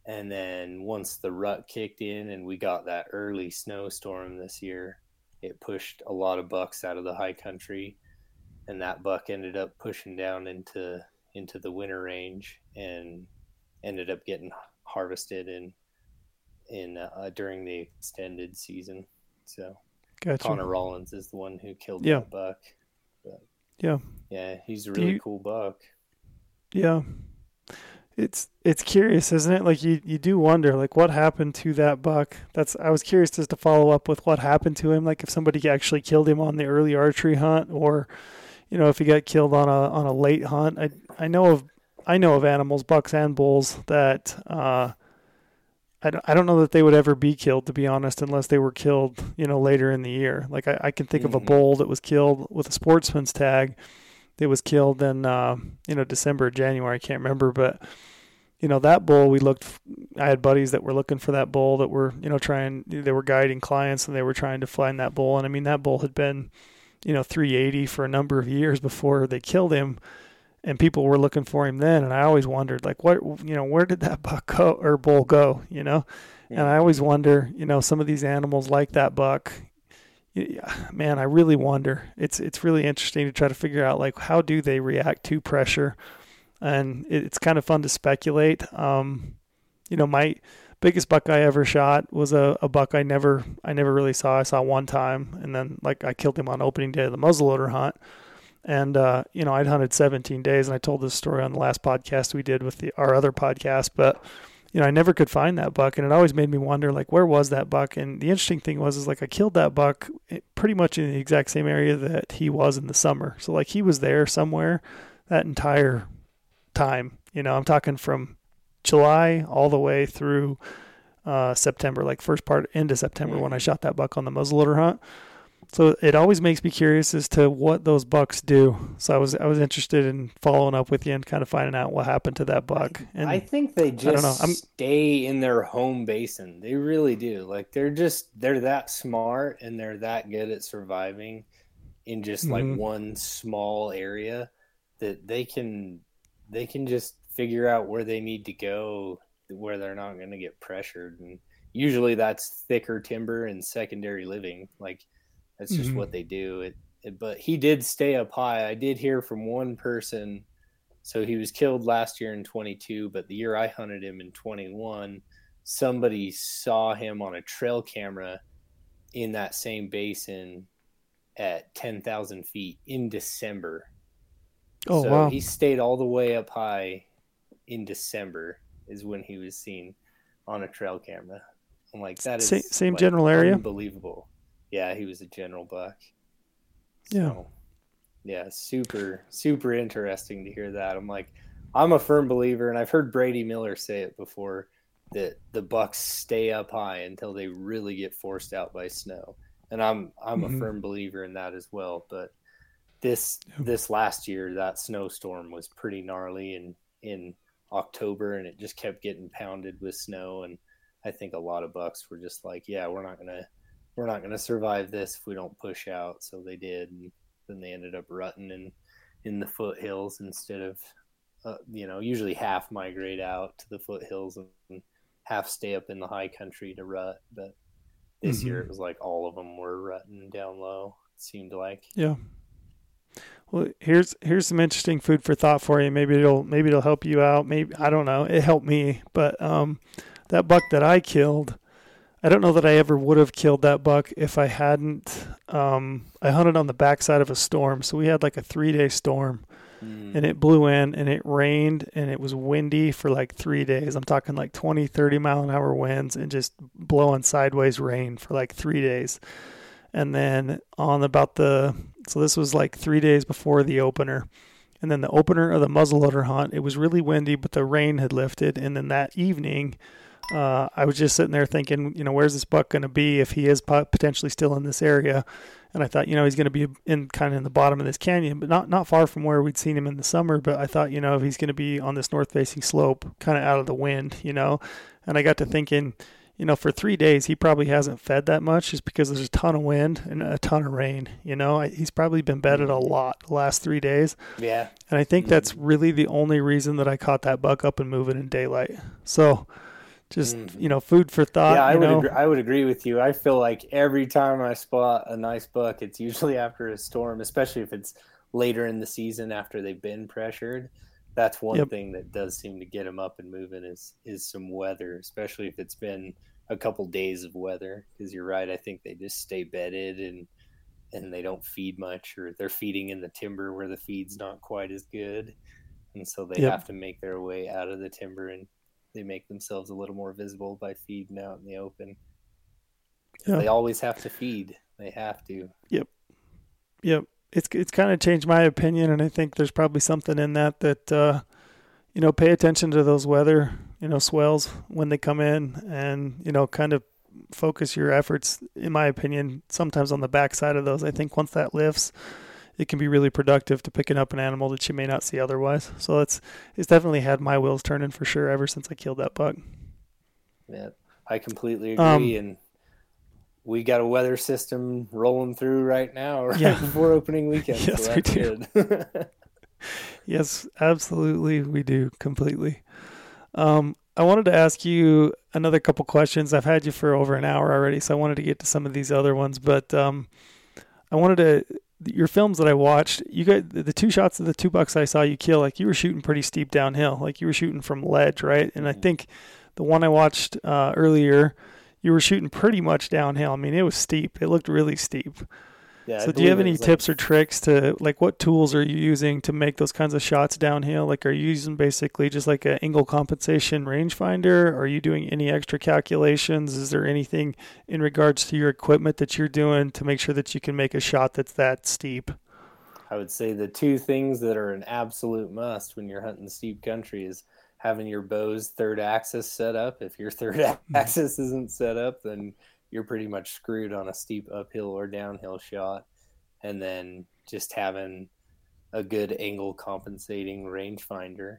And then once the rut kicked in and we got that early snowstorm this year, it pushed a lot of bucks out of the high country and that buck ended up pushing down into into the winter range and ended up getting harvested and in uh, during the extended season. So gotcha. Connor Rollins is the one who killed yeah. that buck. But, yeah, yeah, he's a really you, cool buck. Yeah, it's it's curious, isn't it? Like you you do wonder, like what happened to that buck. That's I was curious just to follow up with what happened to him. Like if somebody actually killed him on the early archery hunt, or you know if he got killed on a on a late hunt. I I know of I know of animals, bucks and bulls that. uh I don't, I don't know that they would ever be killed, to be honest, unless they were killed, you know, later in the year. Like I, I can think mm-hmm. of a mm-hmm. bull that was killed with a sportsman's tag. That was killed in, uh, you know, December, January. I can't remember, but you know that bull. We looked. I had buddies that were looking for that bull that were, you know, trying. They were guiding clients and they were trying to find that bull. And I mean, that bull had been, you know, 380 for a number of years before they killed him and people were looking for him then and i always wondered like what you know where did that buck go or bull go you know? Yeah. and i always wonder you know some of these animals like that buck man i really wonder. It's it's really interesting to try to figure out like how do they react to pressure? And it's kind of fun to speculate. Um you know my biggest buck i ever shot was a, a buck i never i never really saw. I saw one time and then like i killed him on opening day of the muzzleloader hunt and uh, you know, I'd hunted 17 days, and I told this story on the last podcast we did with the our other podcast. But you know, I never could find that buck, and it always made me wonder, like, where was that buck? And the interesting thing was, is like I killed that buck eh, pretty much in the exact same area that he was in the summer. So like he was there somewhere that entire time. You know, I'm talking from July all the way through uh, September, like first part into September when I shot that buck on the muzzleloader hunt. So it always makes me curious as to what those bucks do. So I was I was interested in following up with you and kind of finding out what happened to that buck. And I think they just stay in their home basin. They really do. Like they're just they're that smart and they're that good at surviving in just like mm-hmm. one small area that they can they can just figure out where they need to go where they're not going to get pressured and usually that's thicker timber and secondary living like that's just mm-hmm. what they do. It, it, but he did stay up high. I did hear from one person. So he was killed last year in 22, but the year I hunted him in 21, somebody saw him on a trail camera in that same basin at 10,000 feet in December. Oh, so wow. he stayed all the way up high in December is when he was seen on a trail camera. I'm like that is same, same like, general area. Unbelievable. Yeah, he was a general buck. Yeah. yeah, super super interesting to hear that. I'm like, I'm a firm believer, and I've heard Brady Miller say it before that the bucks stay up high until they really get forced out by snow, and I'm I'm Mhm. a firm believer in that as well. But this Yeah. this last year, that snowstorm was pretty gnarly in in October, and it just kept getting pounded with snow, and I think a lot of bucks were just like, yeah, we're not gonna we're not gonna survive this if we don't push out. So they did, and then they ended up rutting in in the foothills instead of uh, you know usually half migrate out to the foothills and half stay up in the high country to rut. But this year Mhm. it was like all of them were rutting down low. It seemed like. Yeah. Well, here's here's some interesting food for thought for you. Maybe it'll maybe it'll help you out. Maybe I don't know. It helped me, but um, that buck that I killed, I don't know that I ever would have killed that buck if I hadn't. Um, I hunted on the backside of a storm, so we had like a three day storm, Mm. and it blew in, and it rained, and it was windy for like three days. I'm talking like 20, 30 mile an hour winds, and just blowing sideways rain for like three days. And then on about the so this was like three days before the opener. And then the opener of the muzzleloader hunt, it was really windy, but the rain had lifted. And then that evening, uh, I was just sitting there thinking, you know, where's this buck going to be if he is potentially still in this area? And I thought, you know, he's going to be in kind of in the bottom of this canyon, but not not far from where we'd seen him in the summer. But I thought, you know, if he's going to be on this north facing slope, kind of out of the wind, you know. And I got to thinking, you know, for three days he probably hasn't fed that much, just because there's a ton of wind and a ton of rain. You know, I, he's probably been bedded a lot the last three days. Yeah. And I think that's really the only reason that I caught that buck up and moving in daylight. So just, Mhm. you know, food for thought. yeah, I would know? agree, I would agree with you. I feel like every time I spot a nice buck, it's usually after a storm, especially if it's later in the season after they've been pressured. That's one Yep. thing that does seem to get them up and moving is is some weather, especially if it's been a couple days of weather. Because you're right, I think they just stay bedded and and they don't feed much, or they're feeding in the timber where the feed's not quite as good, and so they Yep. have to make their way out of the timber and they make themselves a little more visible by feeding out in the open. Yeah. They always have to feed. They have to. Yep. Yep. It's it's kind of changed my opinion, and I think there's probably something in that that uh, you know pay attention to those weather you know swells when they come in, and you know kind of focus your efforts. In my opinion, sometimes on the backside of those. I think once that lifts, it can be really productive to picking up an animal that you may not see otherwise. So it's it's definitely had my wheels turning for sure ever since I killed that buck. Yeah, I completely agree. Um, and we got a weather system rolling through right now, right Yeah. before opening weekend. Yes, so we do. Yes, absolutely, we do completely. Um, I wanted to ask you another couple questions. I've had you for over an hour already, so I wanted to get to some of these other ones. But um, I wanted to your films that I watched. You got the two shots of the two bucks I saw you kill. Like you were shooting pretty steep downhill. Like you were shooting from ledge, right? And I Mhm. think the one I watched uh, earlier, you were shooting pretty much downhill. I mean, it was steep. It looked really steep. Yeah. So do you have any was like- tips or tricks to like what tools are you using to make those kinds of shots downhill? Like are you using basically just like an angle compensation rangefinder? Are you doing any extra calculations? Is there anything in regards to your equipment that you're doing to make sure that you can make a shot that's that steep? I would say the two things that are an absolute must when you're hunting steep country is having your bow's third axis set up. If your third mm-hmm. axis isn't set up, then you're pretty much screwed on a steep uphill or downhill shot. And then just having a good angle compensating rangefinder.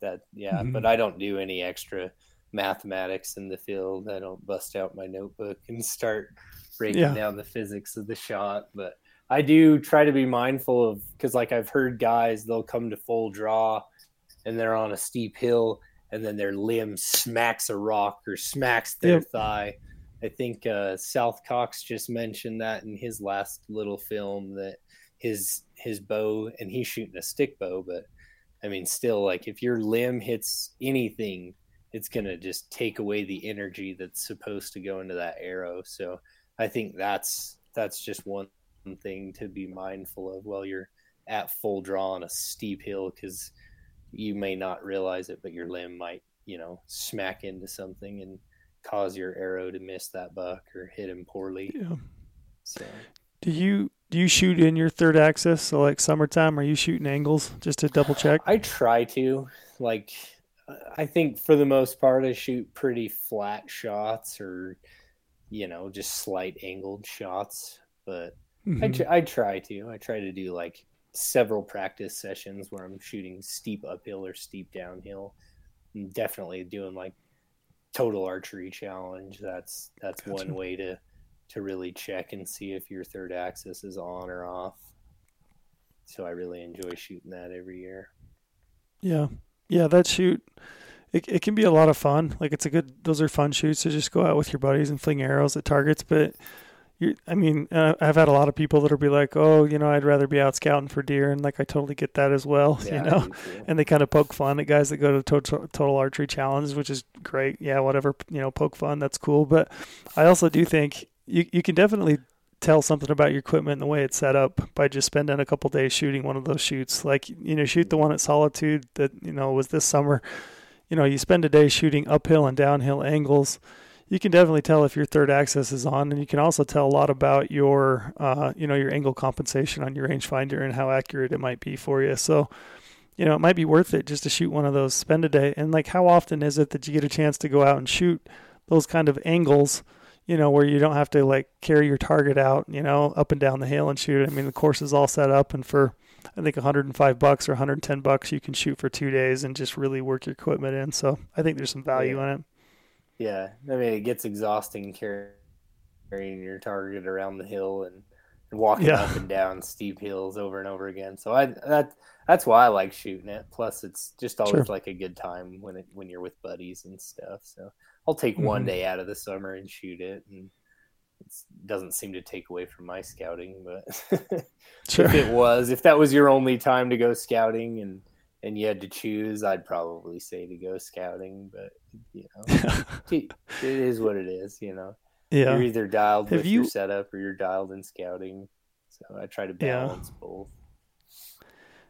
That yeah, Mhm. but I don't do any extra mathematics in the field. I don't bust out my notebook and start breaking Yeah. down the physics of the shot, but I do try to be mindful of because, like, I've heard guys they'll come to full draw and they're on a steep hill and then their limb smacks a rock or smacks their Yep. thigh. I think uh, South Cox just mentioned that in his last little film that his his bow and he's shooting a stick bow, but I mean, still, like if your limb hits anything, it's gonna just take away the energy that's supposed to go into that arrow. So I think that's that's just one thing to be mindful of while you're at full draw on a steep hill because you may not realize it, but your limb might you know smack into something and cause your arrow to miss that buck or hit him poorly. Yeah. So Do you do you shoot in your third axis? So like summertime, are you shooting angles just to double check? I try to like. I think for the most part, I shoot pretty flat shots or, you know, just slight angled shots. But I, Mhm. tr- I try to. I try to do like several practice sessions where I'm shooting steep uphill or steep downhill. I'm definitely doing like total archery challenge. That's that's Gotcha. one way to to really check and see if your third axis is on or off. So I really enjoy shooting that every year. Yeah, yeah, that shoot, it it can be a lot of fun. Like it's a good; those are fun shoots to just go out with your buddies and fling arrows at targets. But you, I mean, uh, I've had a lot of people that'll be like, "Oh, you know, I'd rather be out scouting for deer," and like I totally get that as well. Yeah, you know, and they kind of poke fun at guys that go to total, total archery challenge, which is great. Yeah, whatever, you know, poke fun, that's cool. But I also do think you you can definitely tell something about your equipment and the way it's set up by just spending a couple days shooting one of those shoots. Like, you know, shoot the one at Solitude that, you know, was this summer. You know, you spend a day shooting uphill and downhill angles. You can definitely tell if your third axis is on, and you can also tell a lot about your, uh, you know, your angle compensation on your rangefinder and how accurate it might be for you. So, you know, it might be worth it just to shoot one of those, spend a day. And like, how often is it that you get a chance to go out and shoot those kind of angles? you know, where you don't have to like carry your target out, you know, up and down the hill and shoot it. I mean, the course is all set up, and for I think 105 bucks or 110 bucks, you can shoot for two days and just really work your equipment in. So I think there's some value Yeah. in it. Yeah, I mean it gets exhausting carrying your target around the hill and, and walking Yeah. up and down steep hills over and over again. So I that that's why I like shooting it. Plus, it's just always Sure. like a good time when it when you're with buddies and stuff. So I'll take one Mhm. day out of the summer and shoot it, and it doesn't seem to take away from my scouting. But Sure. if it was, if that was your only time to go scouting and and you had to choose, I'd probably say to go scouting. But you know, it is what it is. You know, yeah. you're either dialed Have with you- your setup or you're dialed in scouting. So I try to Yeah. balance both.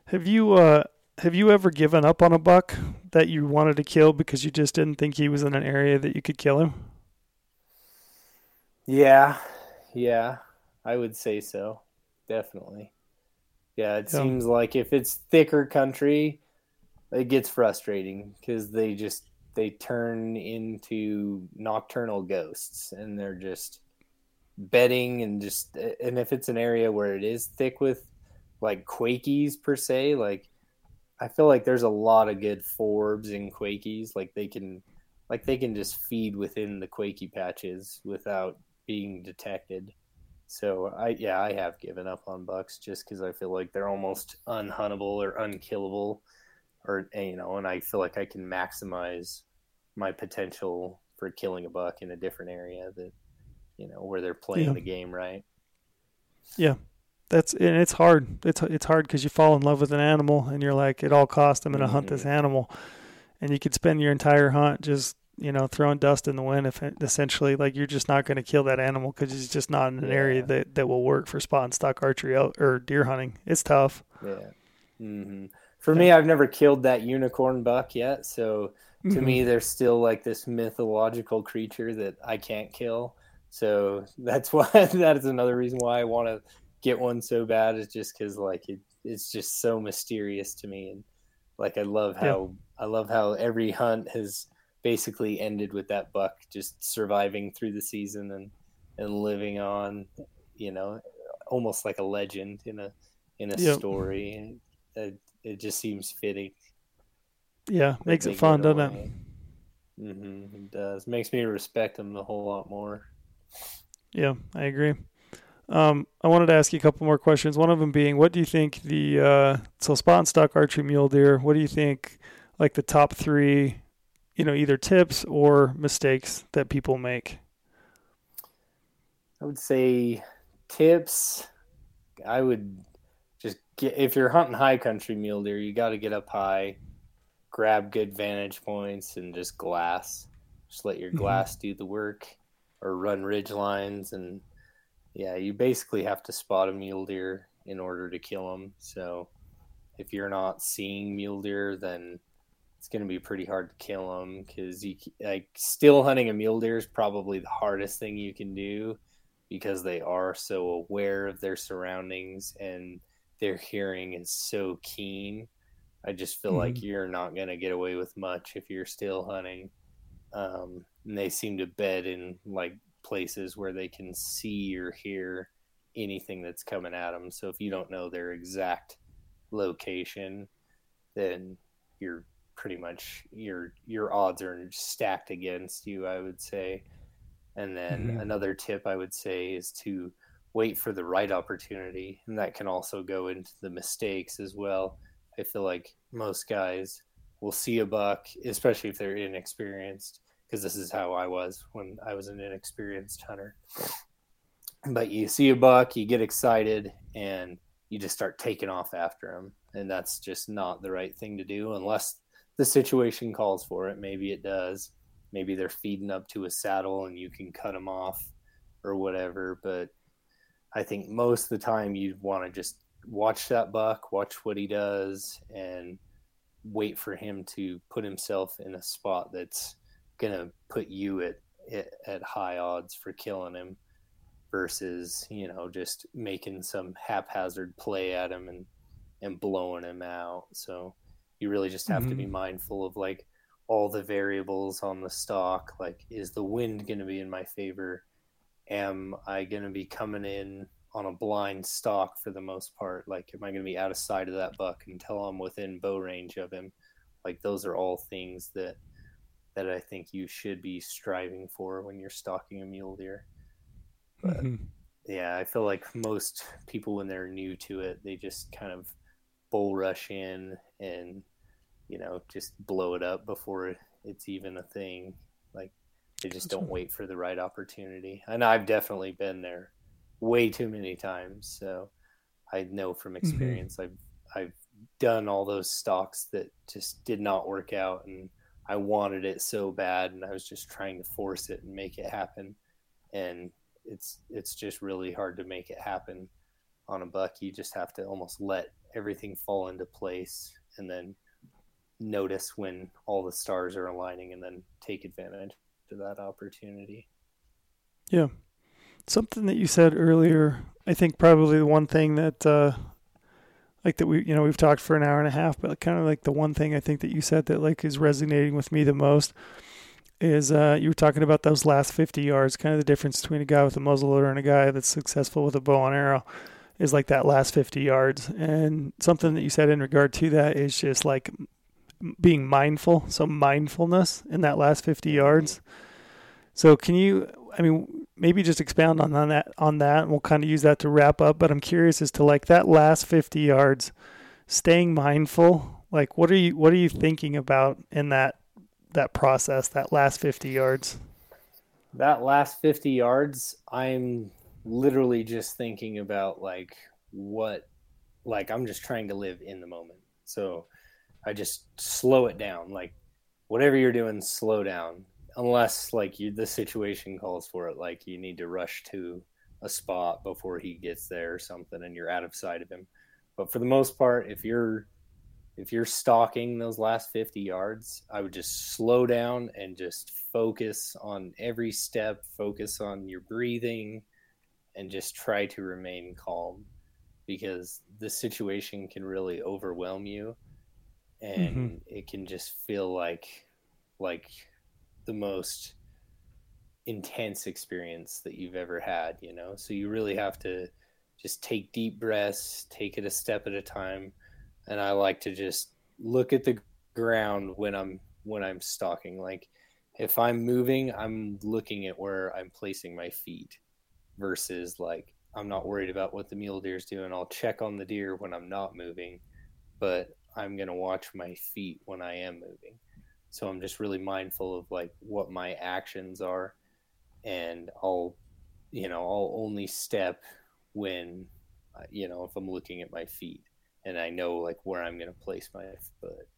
Have you uh have you ever given up on a buck that you wanted to kill because you just didn't think he was in an area that you could kill him? Yeah, yeah, I would say so. Definitely. Yeah, it Yeah. seems like if it's thicker country, it gets frustrating because they just they turn into nocturnal ghosts and they're just bedding and just and if it's an area where it is thick with like quakies per se, like I feel like there's a lot of good forbs in quakies. Like they can like they can just feed within the quakey patches without being detected. So I yeah I have given up on bucks just because I feel like they're almost unhuntable or unkillable, or eh, you know, and I feel like I can maximize my potential for killing a buck in a different area that you know where they're playing Yeah. the game right. Yeah, that's and it's hard. It's it's hard because you fall in love with an animal and you're like, at all costs, I'm going to hunt mm-hmm. this animal, and you could spend your entire hunt just you know throwing dust in the wind. If essentially, like you're just not going to kill that animal because it's just not in an area that that will work for spot and stalk archery or deer hunting. It's tough. Yeah. hmm For me, I've never killed that unicorn buck yet, so to Mhm. me they're still like this mythological creature that I can't kill. So that's why that is another reason why I want to get one so bad is just because like it, it's just so mysterious to me and like I love Yeah. how I love how every hunt has basically ended with that buck just surviving through the season and and living on, you know, almost like a legend in a in a Yep. story. And it, it just seems fitting. yeah, makes it fun, doesn't it? Mm-hmm, it does. Makes me respect them a whole lot more. Yeah, I agree. Um, I wanted to ask you a couple more questions. One of them being, what do you think the uh, so spot and stalk archery mule deer? What do you think, like the top three, you know, either tips or mistakes that people make? I would say tips. I would just get if you're hunting high country mule deer, you got to get up high, grab good vantage points, and just glass. Just let your Mhm. glass do the work, or run ridge lines, and yeah, you basically have to spot a mule deer in order to kill them. So if you're not seeing mule deer, then it's going to be pretty hard to kill them because you like still hunting a mule deer is probably the hardest thing you can do because they are so aware of their surroundings and their hearing is so keen. I just feel mm-hmm. like you're not going to get away with much if you're still hunting. Um, and they seem to bed in like places where they can see or hear anything that's coming at them. So if you don't know their exact location, then you're pretty much your your odds are stacked against you. I would say. And then mm-hmm. another tip I would say is to wait for the right opportunity, and that can also go into the mistakes as well. I feel like most guys will see a buck, especially if they're inexperienced, because this is how I was when I was an inexperienced hunter. But you see a buck, you get excited, and you just start taking off after him. And that's just not the right thing to do unless the situation calls for it. Maybe it does. Maybe they're feeding up to a saddle and you can cut them off or whatever. But I think most of the time you want to just watch that buck, watch what he does, and wait for him to put himself in a spot that's going to put you at, at high odds for killing him versus you know just making some haphazard play at him and and blowing him out so you really just have mm-hmm. to be mm-hmm. mindful of like all the variables on the stalk like is the wind going to be in my favor am i going to be coming in on a blind stalk for the most part like am i going to be out of sight of that buck until i'm within bow range of him like those are all things that that i think you should be striving for when you're stalking a mule deer but mm-hmm. yeah i feel like most people when they're new to it they just kind of bull rush in and you know just blow it up before it's even a thing like they just don't wait for the right opportunity and i've definitely been there way too many times so i know from mm-hmm. experience mm-hmm. i've i've done all those stalks that just did not work out and i wanted it so bad and i was just trying to force it and make it happen and it's it's just really hard to make it happen on a buck you just have to almost let everything fall into place and then notice when all the stars are aligning and then take advantage of that opportunity. Yeah. Something that you said earlier, I think probably the one thing that uh like that we you know we've talked for an hour and a half but kind of like the one thing I think that you said that like is resonating with me the most is uh you were talking about those last 50 yards kind of the difference between a guy with a muzzleloader and a guy that's successful with a bow and arrow is like that last 50 yards. And something that you said in regard to that is just like being mindful. So mindfulness in that last 50 yards. So can you, I mean, maybe just expound on, on that, on that, and we'll kind of use that to wrap up. But I'm curious as to like that last 50 yards, staying mindful. Like, what are you, what are you thinking about in that, that process, that last 50 yards? That last 50 yards, I'm literally just thinking about like what like I'm just trying to live in the moment. So I just slow it down. Like whatever you're doing, slow down. Unless like you the situation calls for it, like you need to rush to a spot before he gets there or something and you're out of sight of him. But for the most part, if you're if you're stalking those last 50 yards, I would just slow down and just focus on every step, focus on your breathing, and just try to remain calm because the situation can really overwhelm you and mm-hmm. it can just feel like like the most intense experience that you've ever had you know? So you really have to just take deep breaths take it a step at a time. And i like to just look at the ground when i'm when i'm stalking. Like if i'm moving i'm looking at where i'm placing my feet versus like I'm not worried about what the mule deer is doing. I'll check on the deer when I'm not moving, but I'm going to watch my feet when I am moving. So I'm just really mindful of like what my actions are and I'll you know, I'll only step when uh, you know, if I'm looking at my feet and I know like where I'm going to place my foot.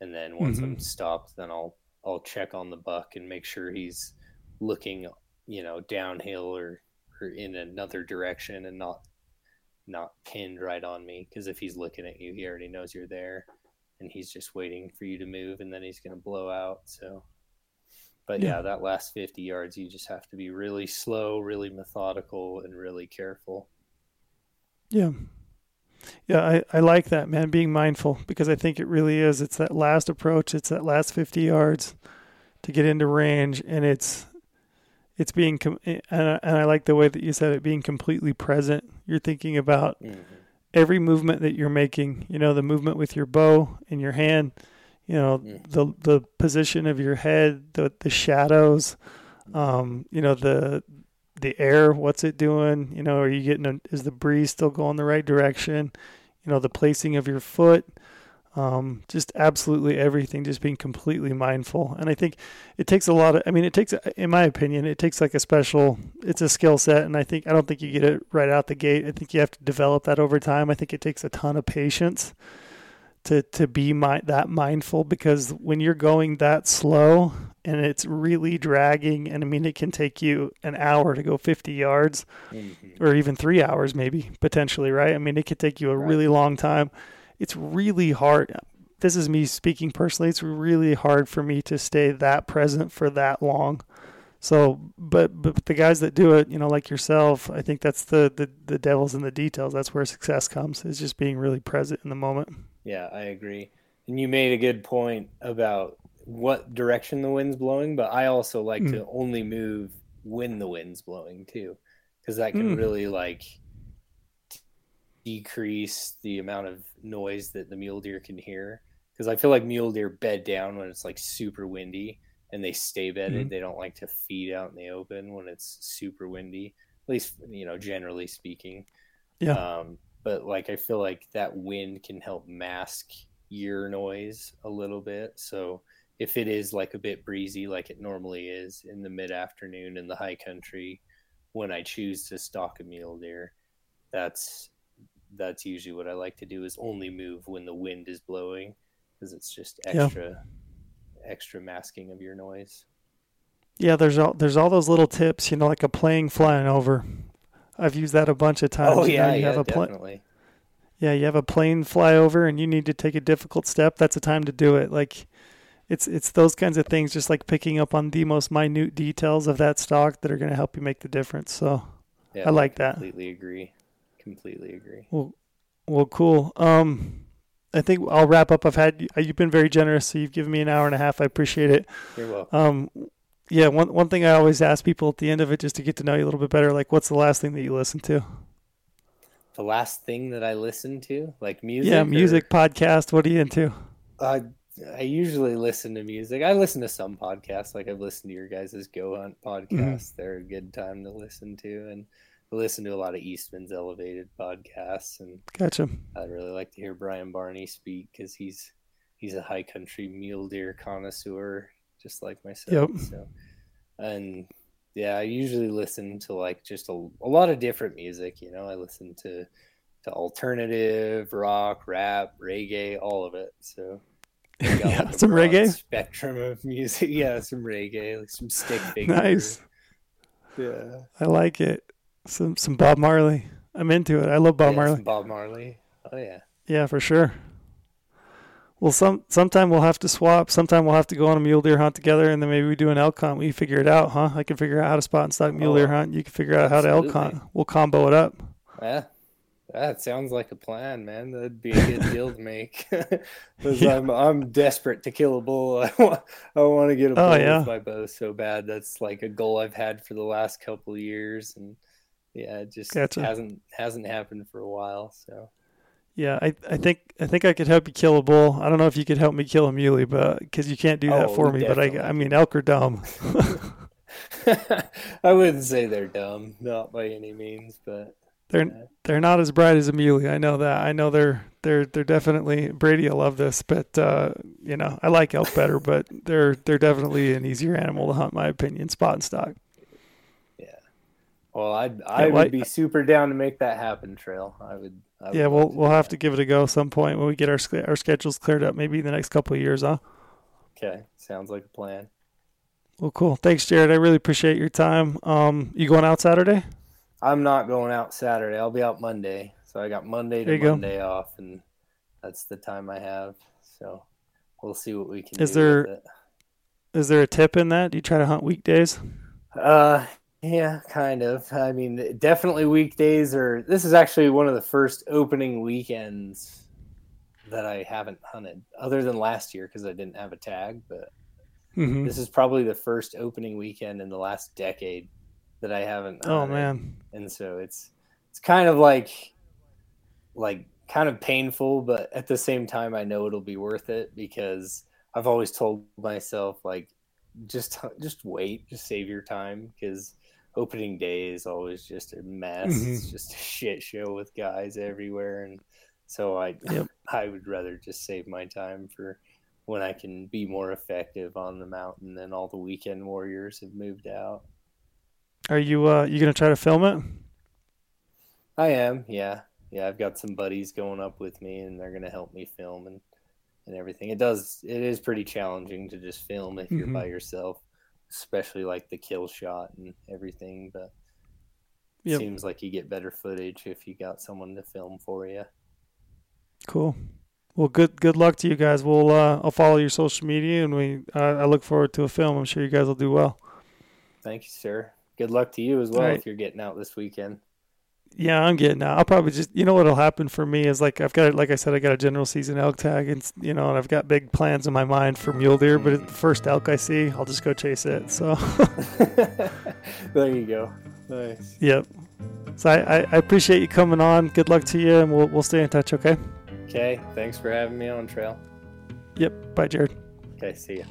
And then once mm-hmm. I'm stopped, then I'll I'll check on the buck and make sure he's looking, you know, downhill or or in another direction and not not pinned right on me because if he's looking at you he already knows you're there and he's just waiting for you to move, and then he's going to blow out. So, but Yeah. yeah, that last 50 yards, you just have to be really slow, really methodical, and really careful. Yeah. Yeah, I, I like that, man, being mindful because I think it really is. It's that last approach, it's that last 50 yards to get into range and it's it's being com- and I, and I like the way that you said it being completely present. You're thinking about Mhm. every movement that you're making, you know, the movement with your bow in your hand, you know, Mhm. the the position of your head, the the shadows, um, you know, the the air, what's it doing? You know, are you getting a, is the breeze still going the right direction? You know, the placing of your foot, um, just absolutely everything, just being completely mindful. And I think it takes a lot of, I mean, it takes, in my opinion, it takes like a special, it's a skill set. And I think, I don't think you get it right out the gate. I think you have to develop that over time. I think it takes a ton of patience to, to be mi- that mindful because when you're going that slow and it's really dragging, and I mean, it can take you an hour to go 50 yards Mhm. or even three hours, maybe potentially, right? I mean, it could take you a Right. really long time. It's really hard. This is me speaking personally. It's really hard for me to stay that present for that long. So, but but the guys that do it, you know, like yourself, I think that's the the the devil's in the details. That's where success comes. Is just being really present in the moment. Yeah, I agree. And you made a good point about what direction the wind's blowing, but I also like Mm. to only move when the wind's blowing too, because that can Mm. really like decrease the amount of noise that the mule deer can hear. Because I feel like mule deer bed down when it's like super windy, and they stay bedded. Mhm. They don't like to feed out in the open when it's super windy. At least you know, generally speaking. Yeah. Um, but like I feel like that wind can help mask your noise a little bit. So if it is like a bit breezy, like it normally is in the mid afternoon in the high country, when I choose to stalk a mule deer, that's that's usually what I like to do is only move when the wind is blowing because it's just Yeah. extra extra masking of your noise. Yeah, there's all there's all those little tips, you know, like a plane flying over. I've used that a bunch of times. oh you know, yeah, you yeah, have a definitely. yeah, you have a plane fly over and you need to take a difficult step. That's a time to do it. Like it's it's those kinds of things, just like picking up on the most minute details of that stalk that are going to help you make the difference. So, Yeah, I like that. Completely agree. Completely agree. well, well, cool. Um, I think I'll wrap up. I've had you've been very generous, so you've given me an hour and a half. I appreciate it. You're welcome. Um, yeah, one one thing I always ask people at the end of it, just to get to know you a little bit better, like, what's the last thing that you listen to? the last thing that I listen to, like music. yeah, or- music, podcast. What are you into? I I usually listen to music. I listen to some podcasts, like I've listened to your guys' Go Hunt Mm-hmm. podcast. They're a good time to listen to, and listen to a lot of Eastman's Elevated podcasts, and Gotcha. I'd really like to hear Brian Barney speak because he's he's a high country mule deer connoisseur, just like myself. Yep. So, and yeah, I usually listen to like just a, a lot of different music. You know, I listen to to alternative, rock, rap, reggae, all of it. So. Yeah, a some reggae? spectrum of music. Yeah, some reggae, like some stick figure. Nice. Yeah. I like it. Some some Bob Marley. I'm into it. I love Bob Yeah, Marley. some Bob Marley. Oh yeah. Yeah, for sure. Well, some sometime we'll have to swap. Sometime we'll have to go on a mule deer hunt together, and then maybe we do an elk hunt. We figure it out, huh? I can figure out how to spot and stalk oh, mule Oh, deer hunt. You can figure out how to elk hunt. We'll combo it up. Yeah, that sounds like a plan, man. That'd be a good deal to make. Because Yeah. I'm I'm desperate to kill a bull. I want I want to get a Oh, bull yeah. with my bow so bad. That's like a goal I've had for the last couple of years, and yeah, it just Gotcha. hasn't hasn't happened for a while. So Yeah, I I think I think I could help you kill a bull. I don't know if you could help me kill a muley, but because you can't do that Oh, for me. But I. I mean elk are dumb. I wouldn't say they're dumb, not by any means, but They're they're not as bright as a muley. I know that. I know they're they're they're definitely Brady I love this, but uh, you know I like elk better, but they're they're definitely an easier animal to hunt, in my opinion. Spot and stalk. Well, I'd I Yeah, would like- be super down to make that happen, Trail. I would. I would Yeah, we'll we'll have that. to give it a go some point when we get our our schedules cleared up. Maybe in the next couple of years, huh? Okay, sounds like a plan. Well, cool. Thanks, Jared. I really appreciate your time. Um, you going out Saturday? I'm not going out Saturday. I'll be out Monday. So I got Monday to you go. Monday off, and that's the time I have. So we'll see what we can Is do. there-. Is there a tip in that? Do you try to hunt weekdays? Uh, yeah, kind of. I mean, definitely weekdays are. This is actually one of the first opening weekends that I haven't hunted, other than last year because I didn't have a tag. But Mm-hmm. this is probably the first opening weekend in the last decade that I haven't. Oh man. and so it's it's kind of like like kind of painful, but at the same time, I know it'll be worth it because I've always told myself like just just wait, just save your time because opening day is always just a mess. It's Mhm. just a shit show with guys everywhere, and so I Yep. I would rather just save my time for when I can be more effective on the mountain. And all the weekend warriors have moved out. Are you uh you gonna try to film it? I am, yeah. Yeah, I've got some buddies going up with me and they're gonna help me film and, and everything. It does it is pretty challenging to just film if you're Mhm. by yourself, especially like the kill shot and everything, but Yep. seems like you get better footage if you got someone to film for you. Cool. Well, good good luck to you guys. We'll uh, I'll follow your social media, and we uh, I look forward to a film. I'm sure you guys will do well. Thank you, sir. Good luck to you as well right. if you're getting out this weekend. Yeah, I'm getting out. I'll probably just you know what'll happen for me is like I've got like I said I got a general season elk tag and you know and I've got big plans in my mind for mule deer, but the first elk I see, I'll just go chase it. So there you go. Nice. yep. So I, I, I appreciate you coming on. Good luck to you, and we'll we'll stay in touch. Okay. Okay, thanks for having me on trail. Yep. Bye, Jared. Okay, see ya.